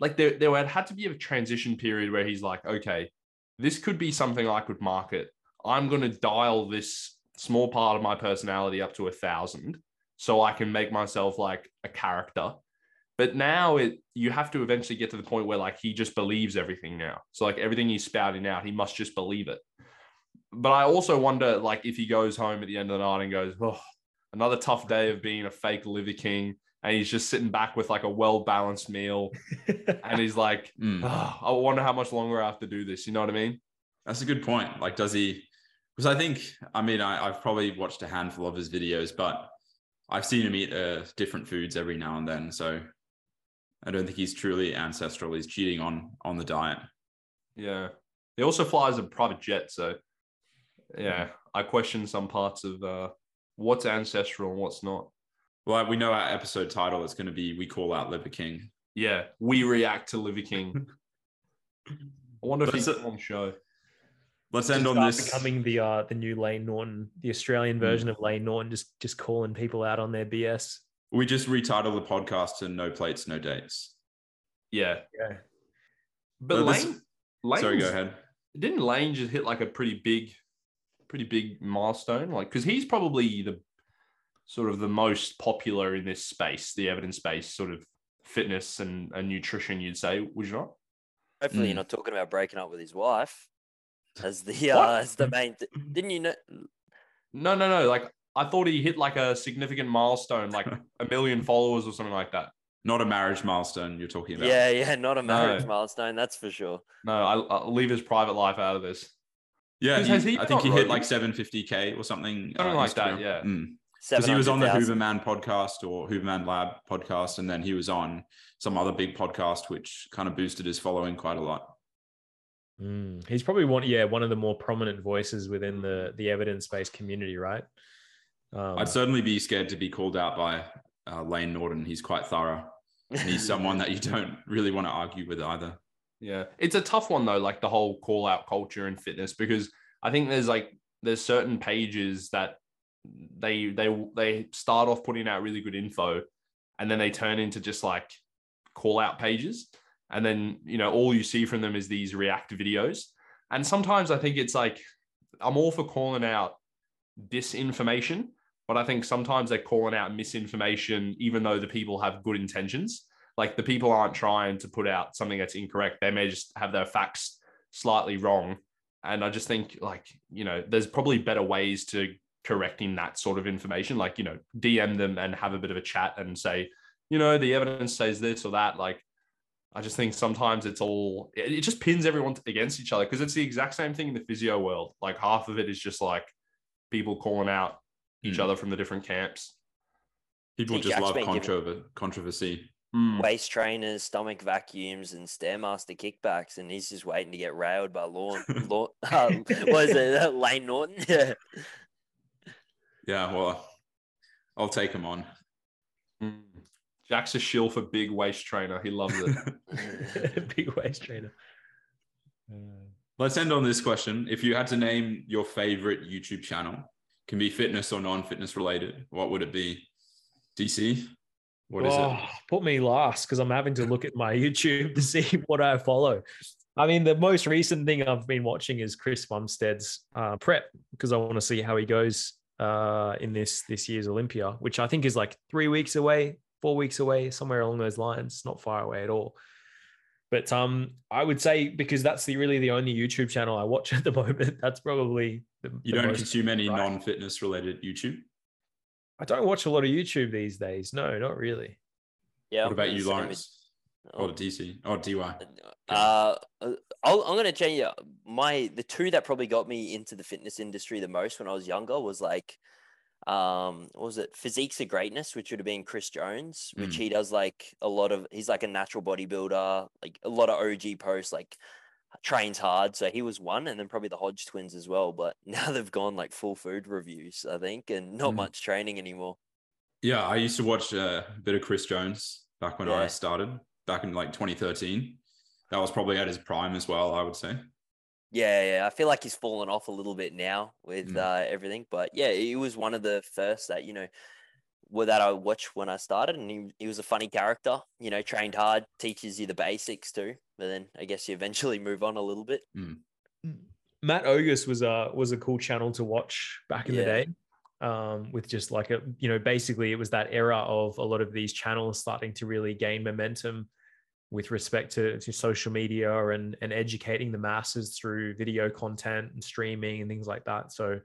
like there there had had to be a transition period where he's like, okay, this could be something I could market. I'm going to dial this small part of my personality up to a thousand, so I can make myself like a character. But now it you have to eventually get to the point where like he just believes everything now. So like everything he's spouting out, he must just believe it. But I also wonder like if he goes home at the end of the night and goes, Oh, another tough day of being a fake liver king. And he's just sitting back with like a well-balanced meal. And he's like, Mm. "Oh, I wonder how much longer I have to do this. You know what I mean? That's a good point. Like, does he? Because I think, I mean, I, I've probably watched a handful of his videos, but I've seen him eat uh, different foods every now and then. So I don't think he's truly ancestral. He's cheating on on the diet. Yeah. He also flies a private jet. So yeah, I question some parts of uh, what's ancestral and what's not. Well, we know our episode title is going to be "We Call Out Liver King." Yeah, we react to Liver King. I wonder if That's he's on show. Let's end on Start this. becoming the uh the new Lane Norton, the Australian version of Lane Norton, just just calling people out on their BS. We just retitle the podcast to "No Plates, No Dates." Yeah, Yeah. but No, this- Lane, Lane, Sorry, go ahead. Didn't Lane just hit like a pretty big, pretty big milestone? Like, because he's probably the sort of the most popular in this space, the evidence based sort of fitness and, and nutrition. You'd say, would you not? Hopefully, Mm. you're not talking about breaking up with his wife as the What? uh, as the main. Th- didn't you know? No, no, no. Like, I thought he hit like a significant milestone, like a million followers or something like that. Not a marriage milestone you're talking about. Yeah, yeah, not a marriage No. milestone, that's for sure. No, I, I'll leave his private life out of this. yeah. Has- has he- he I think he hit like 750k or something. Something like that, yeah. Mm. because he was on the 700,000. Huberman podcast or Huberman Lab podcast, and then he was on some other big podcast, which kind of boosted his following quite a lot. Mm. He's probably one, yeah, one of the more prominent voices within the the evidence based community, right? Um, I'd certainly be scared to be called out by uh, Lane Norton. He's quite thorough, and he's someone that you don't really want to argue with either. Yeah. It's a tough one though, like the whole call out culture in fitness, because I think there's like there's certain pages that they they they start off putting out really good info, and then they turn into just like call out pages, and then you know all you see from them is these react videos, and sometimes I think it's like I'm all for calling out disinformation, but I think sometimes they're calling out misinformation, even though the people have good intentions. Like the people aren't trying to put out something that's incorrect. They may just have their facts slightly wrong. And I just think, like, you know, there's probably better ways to correcting that sort of information. Like, you know, DM them and have a bit of a chat and say, you know, the evidence says this or that. Like, I just think sometimes it's all, it just pins everyone against each other because it's the exact same thing in the physio world. Like, half of it is just like people calling out each Mm. other from the different camps. People just love controver- controversy. Mm. Waist trainers, stomach vacuums, and stairmaster kickbacks, and he's just waiting to get railed by Lawn. Lawn uh, what is it? Lane Norton. Yeah, well, I'll take him on. Jack's a shill for big waist trainer. He loves it. Big waist trainer. Uh, Let's end on this question. If you had to name your favorite YouTube channel, can be fitness or non-fitness related, what would it be? DC? What is oh, it? Put me last because I'm having to look at my YouTube to see what I follow. I mean, the most recent thing I've been watching is Chris Bumstead's uh, prep because I want to see how he goes uh, in this this year's Olympia, which I think is like three weeks away, four weeks away, somewhere along those lines. Not far away at all. But um, I would say because that's the really the only YouTube channel I watch at the moment. That's probably the, You the don't most- consume any right. non-fitness related YouTube? I don't watch a lot of YouTube these days. No, not really. Yeah. what about I'm you, Lawrence? with- Or DC? Or DY? Uh, uh, I'll, I'm gonna change it. My the two that probably got me into the fitness industry the most when I was younger was like, um, what was it? Physiques of Greatness, which would have been Chris Jones, which Mm. he does like a lot of. He's like a natural bodybuilder, like a lot of OG posts, like trains hard. So he was one, and then probably the Hodge twins as well. But now they've gone like full food reviews, I think, and not Mm. much training anymore. Yeah, I used to watch uh, a bit of Chris Jones back when I started, back in like 2013. That was probably at his prime as well, I would say. Yeah, yeah. I feel like he's fallen off a little bit now with Mm. uh, everything, but yeah, he was one of the first that you know, were that I watched when I started, and he he was a funny character. You know, trained hard, teaches you the basics too. But then I guess you eventually move on a little bit. Matt Ogus was a was a cool channel to watch back in the day. Um, with just like a you know basically it was that era of a lot of these channels starting to really gain momentum with respect to, to social media and and educating the masses through video content and streaming and things like that. So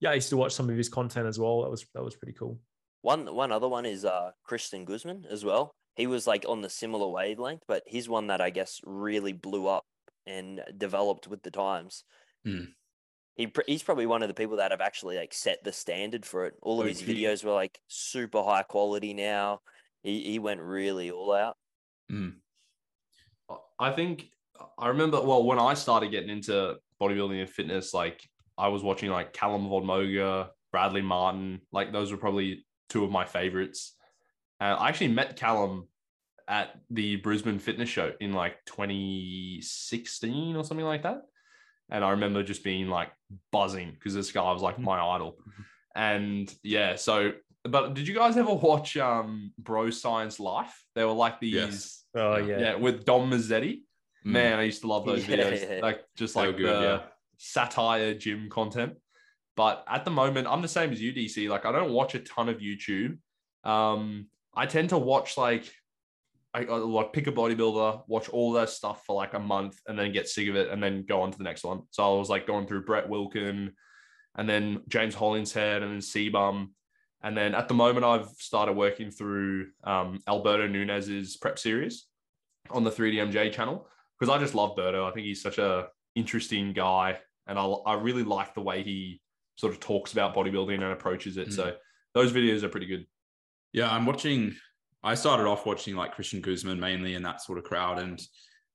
yeah, I used to watch some of his content as well. That was that was pretty cool. One one other one is uh Christian Guzman as well. He was like on the similar wavelength, but he's one that I guess really blew up and developed with the times. Hmm. He he's probably one of the people that have actually like set the standard for it. All of his videos were like super high quality now. He he went really all out. Mm. I think I remember well when I started getting into bodybuilding and fitness, like I was watching like Callum Von Moger, Bradley Martin, like those were probably two of my favorites. Uh, I actually met Callum at the Brisbane Fitness Show in like 2016 or something like that, and I remember just being like buzzing because this guy was like my idol, and yeah, so. But did you guys ever watch um Bro Science Life? They were like these Yes. Oh Yeah. yeah. yeah, with Dom Mazzetti. Mm. Man, I used to love those Yeah, videos. yeah. Like just like good, the yeah. satire gym content. But at the moment, I'm the same as you, DC. Like I don't watch a ton of YouTube. Um, I tend to watch like I I, like pick a bodybuilder, watch all their stuff for like a month, and then get sick of it, and then go on to the next one. So I was like going through Brett Wilkin, and then James Hollingshead, and then CBum. And then at the moment, I've started working through um, Alberto Nunez's prep series on the 3DMJ channel because I just love Berto. I think he's such a interesting guy, and I, I really like the way he sort of talks about bodybuilding and approaches it. Mm. So those videos are pretty good. Yeah, I'm watching. I started off watching like Christian Guzman mainly in that sort of crowd. And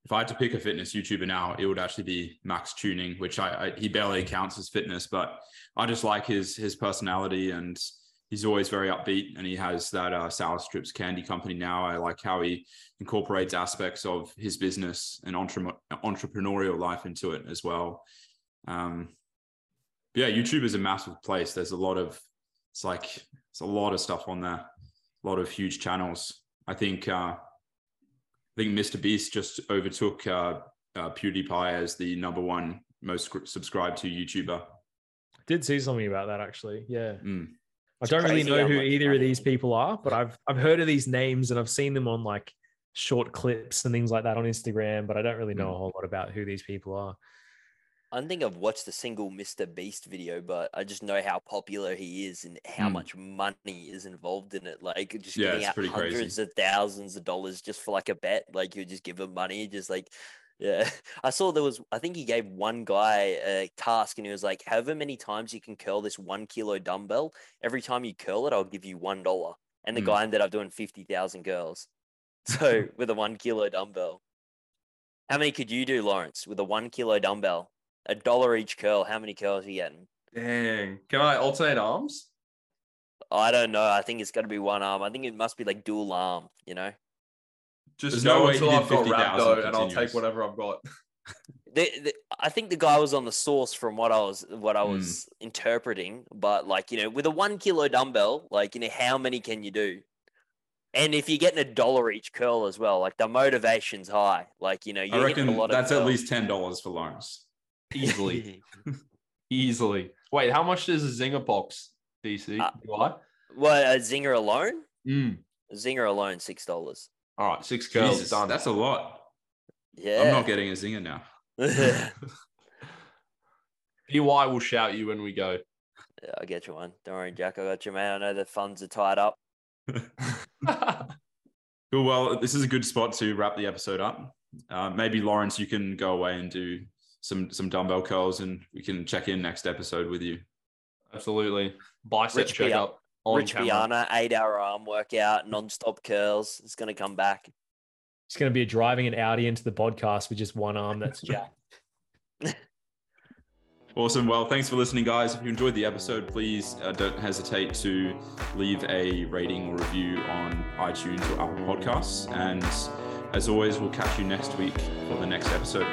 if I had to pick a fitness YouTuber now, it would actually be Max Tuning, which I, I he barely counts as fitness, but I just like his his personality and he's always very upbeat. And he has that uh, Sour Strips Candy Company now. I like how he incorporates aspects of his business and entre- entrepreneurial life into it as well. Um, yeah, YouTube is a massive place. There's a lot of it's like it's a lot of stuff on there, a lot of huge channels. I think uh, I think Mr. Beast just overtook uh, uh, PewDiePie as the number one most subscribed to YouTuber. Did see something about that actually. Yeah. Mm. I don't really know who either of these people are, but I've I've heard of these names and I've seen them on like short clips and things like that on Instagram, but I don't really know Mm. a whole lot about who these people are. I don't think I've watched a single Mr. Beast video, but I just know how popular he is and how Mm. much money is involved in it. Like just Yeah, giving out pretty crazy. hundreds of thousands of dollars just for like a bet. Like you just give him money, just like yeah. I saw there was I think he gave one guy a task and he was like, however many times you can curl this one kilo dumbbell, every time you curl it, I'll give you one dollar." And the Mm. guy ended up doing fifty thousand curls. So with a one kilo dumbbell. How many could you do, Lawrence, with a one kilo dumbbell? A dollar each curl. How many curls are you getting? Dang. Can I alternate arms? I don't know. I think it's got to be one arm. I think it must be like dual arm, you know? Just There's go no way until I've got 50,000 rhabdo and I'll take whatever I've got. The, the, I think the guy was on the source from what I was what I Mm. was interpreting, but like you know, with a one kilo dumbbell, like you know, how many can you do? And if you're getting a dollar each curl as well, like the motivation's high. Like you know, I you're getting a reckon lot that's of at least ten dollars for Lawrence. Easily. Easily. Wait, how much does a zinger box DC? Uh, do I? what a zinger alone? Mm. A zinger alone, six dollars. All right, six girls Jesus, done. that's a lot. Yeah. I'm not getting a zinger now. yeah, DY will shout you when we go. I'll get you one. Don't worry, Jack. I got you, man. I know the funds are tied up. Cool. Well, this is a good spot to wrap the episode up. Uh, maybe Lawrence, you can go away and do some some dumbbell curls, and we can check in next episode with you. Absolutely. Bicep Rich Pia- checkup on Rich camera. Piana, eight hour arm workout, non stop curls. It's going to come back. It's going to be driving an Audi into the podcast with just one arm that's jacked. Awesome. Well, thanks for listening, guys. If you enjoyed the episode, please uh, don't hesitate to leave a rating or review on iTunes or Apple Podcasts. And as always, we'll catch you next week for the next episode.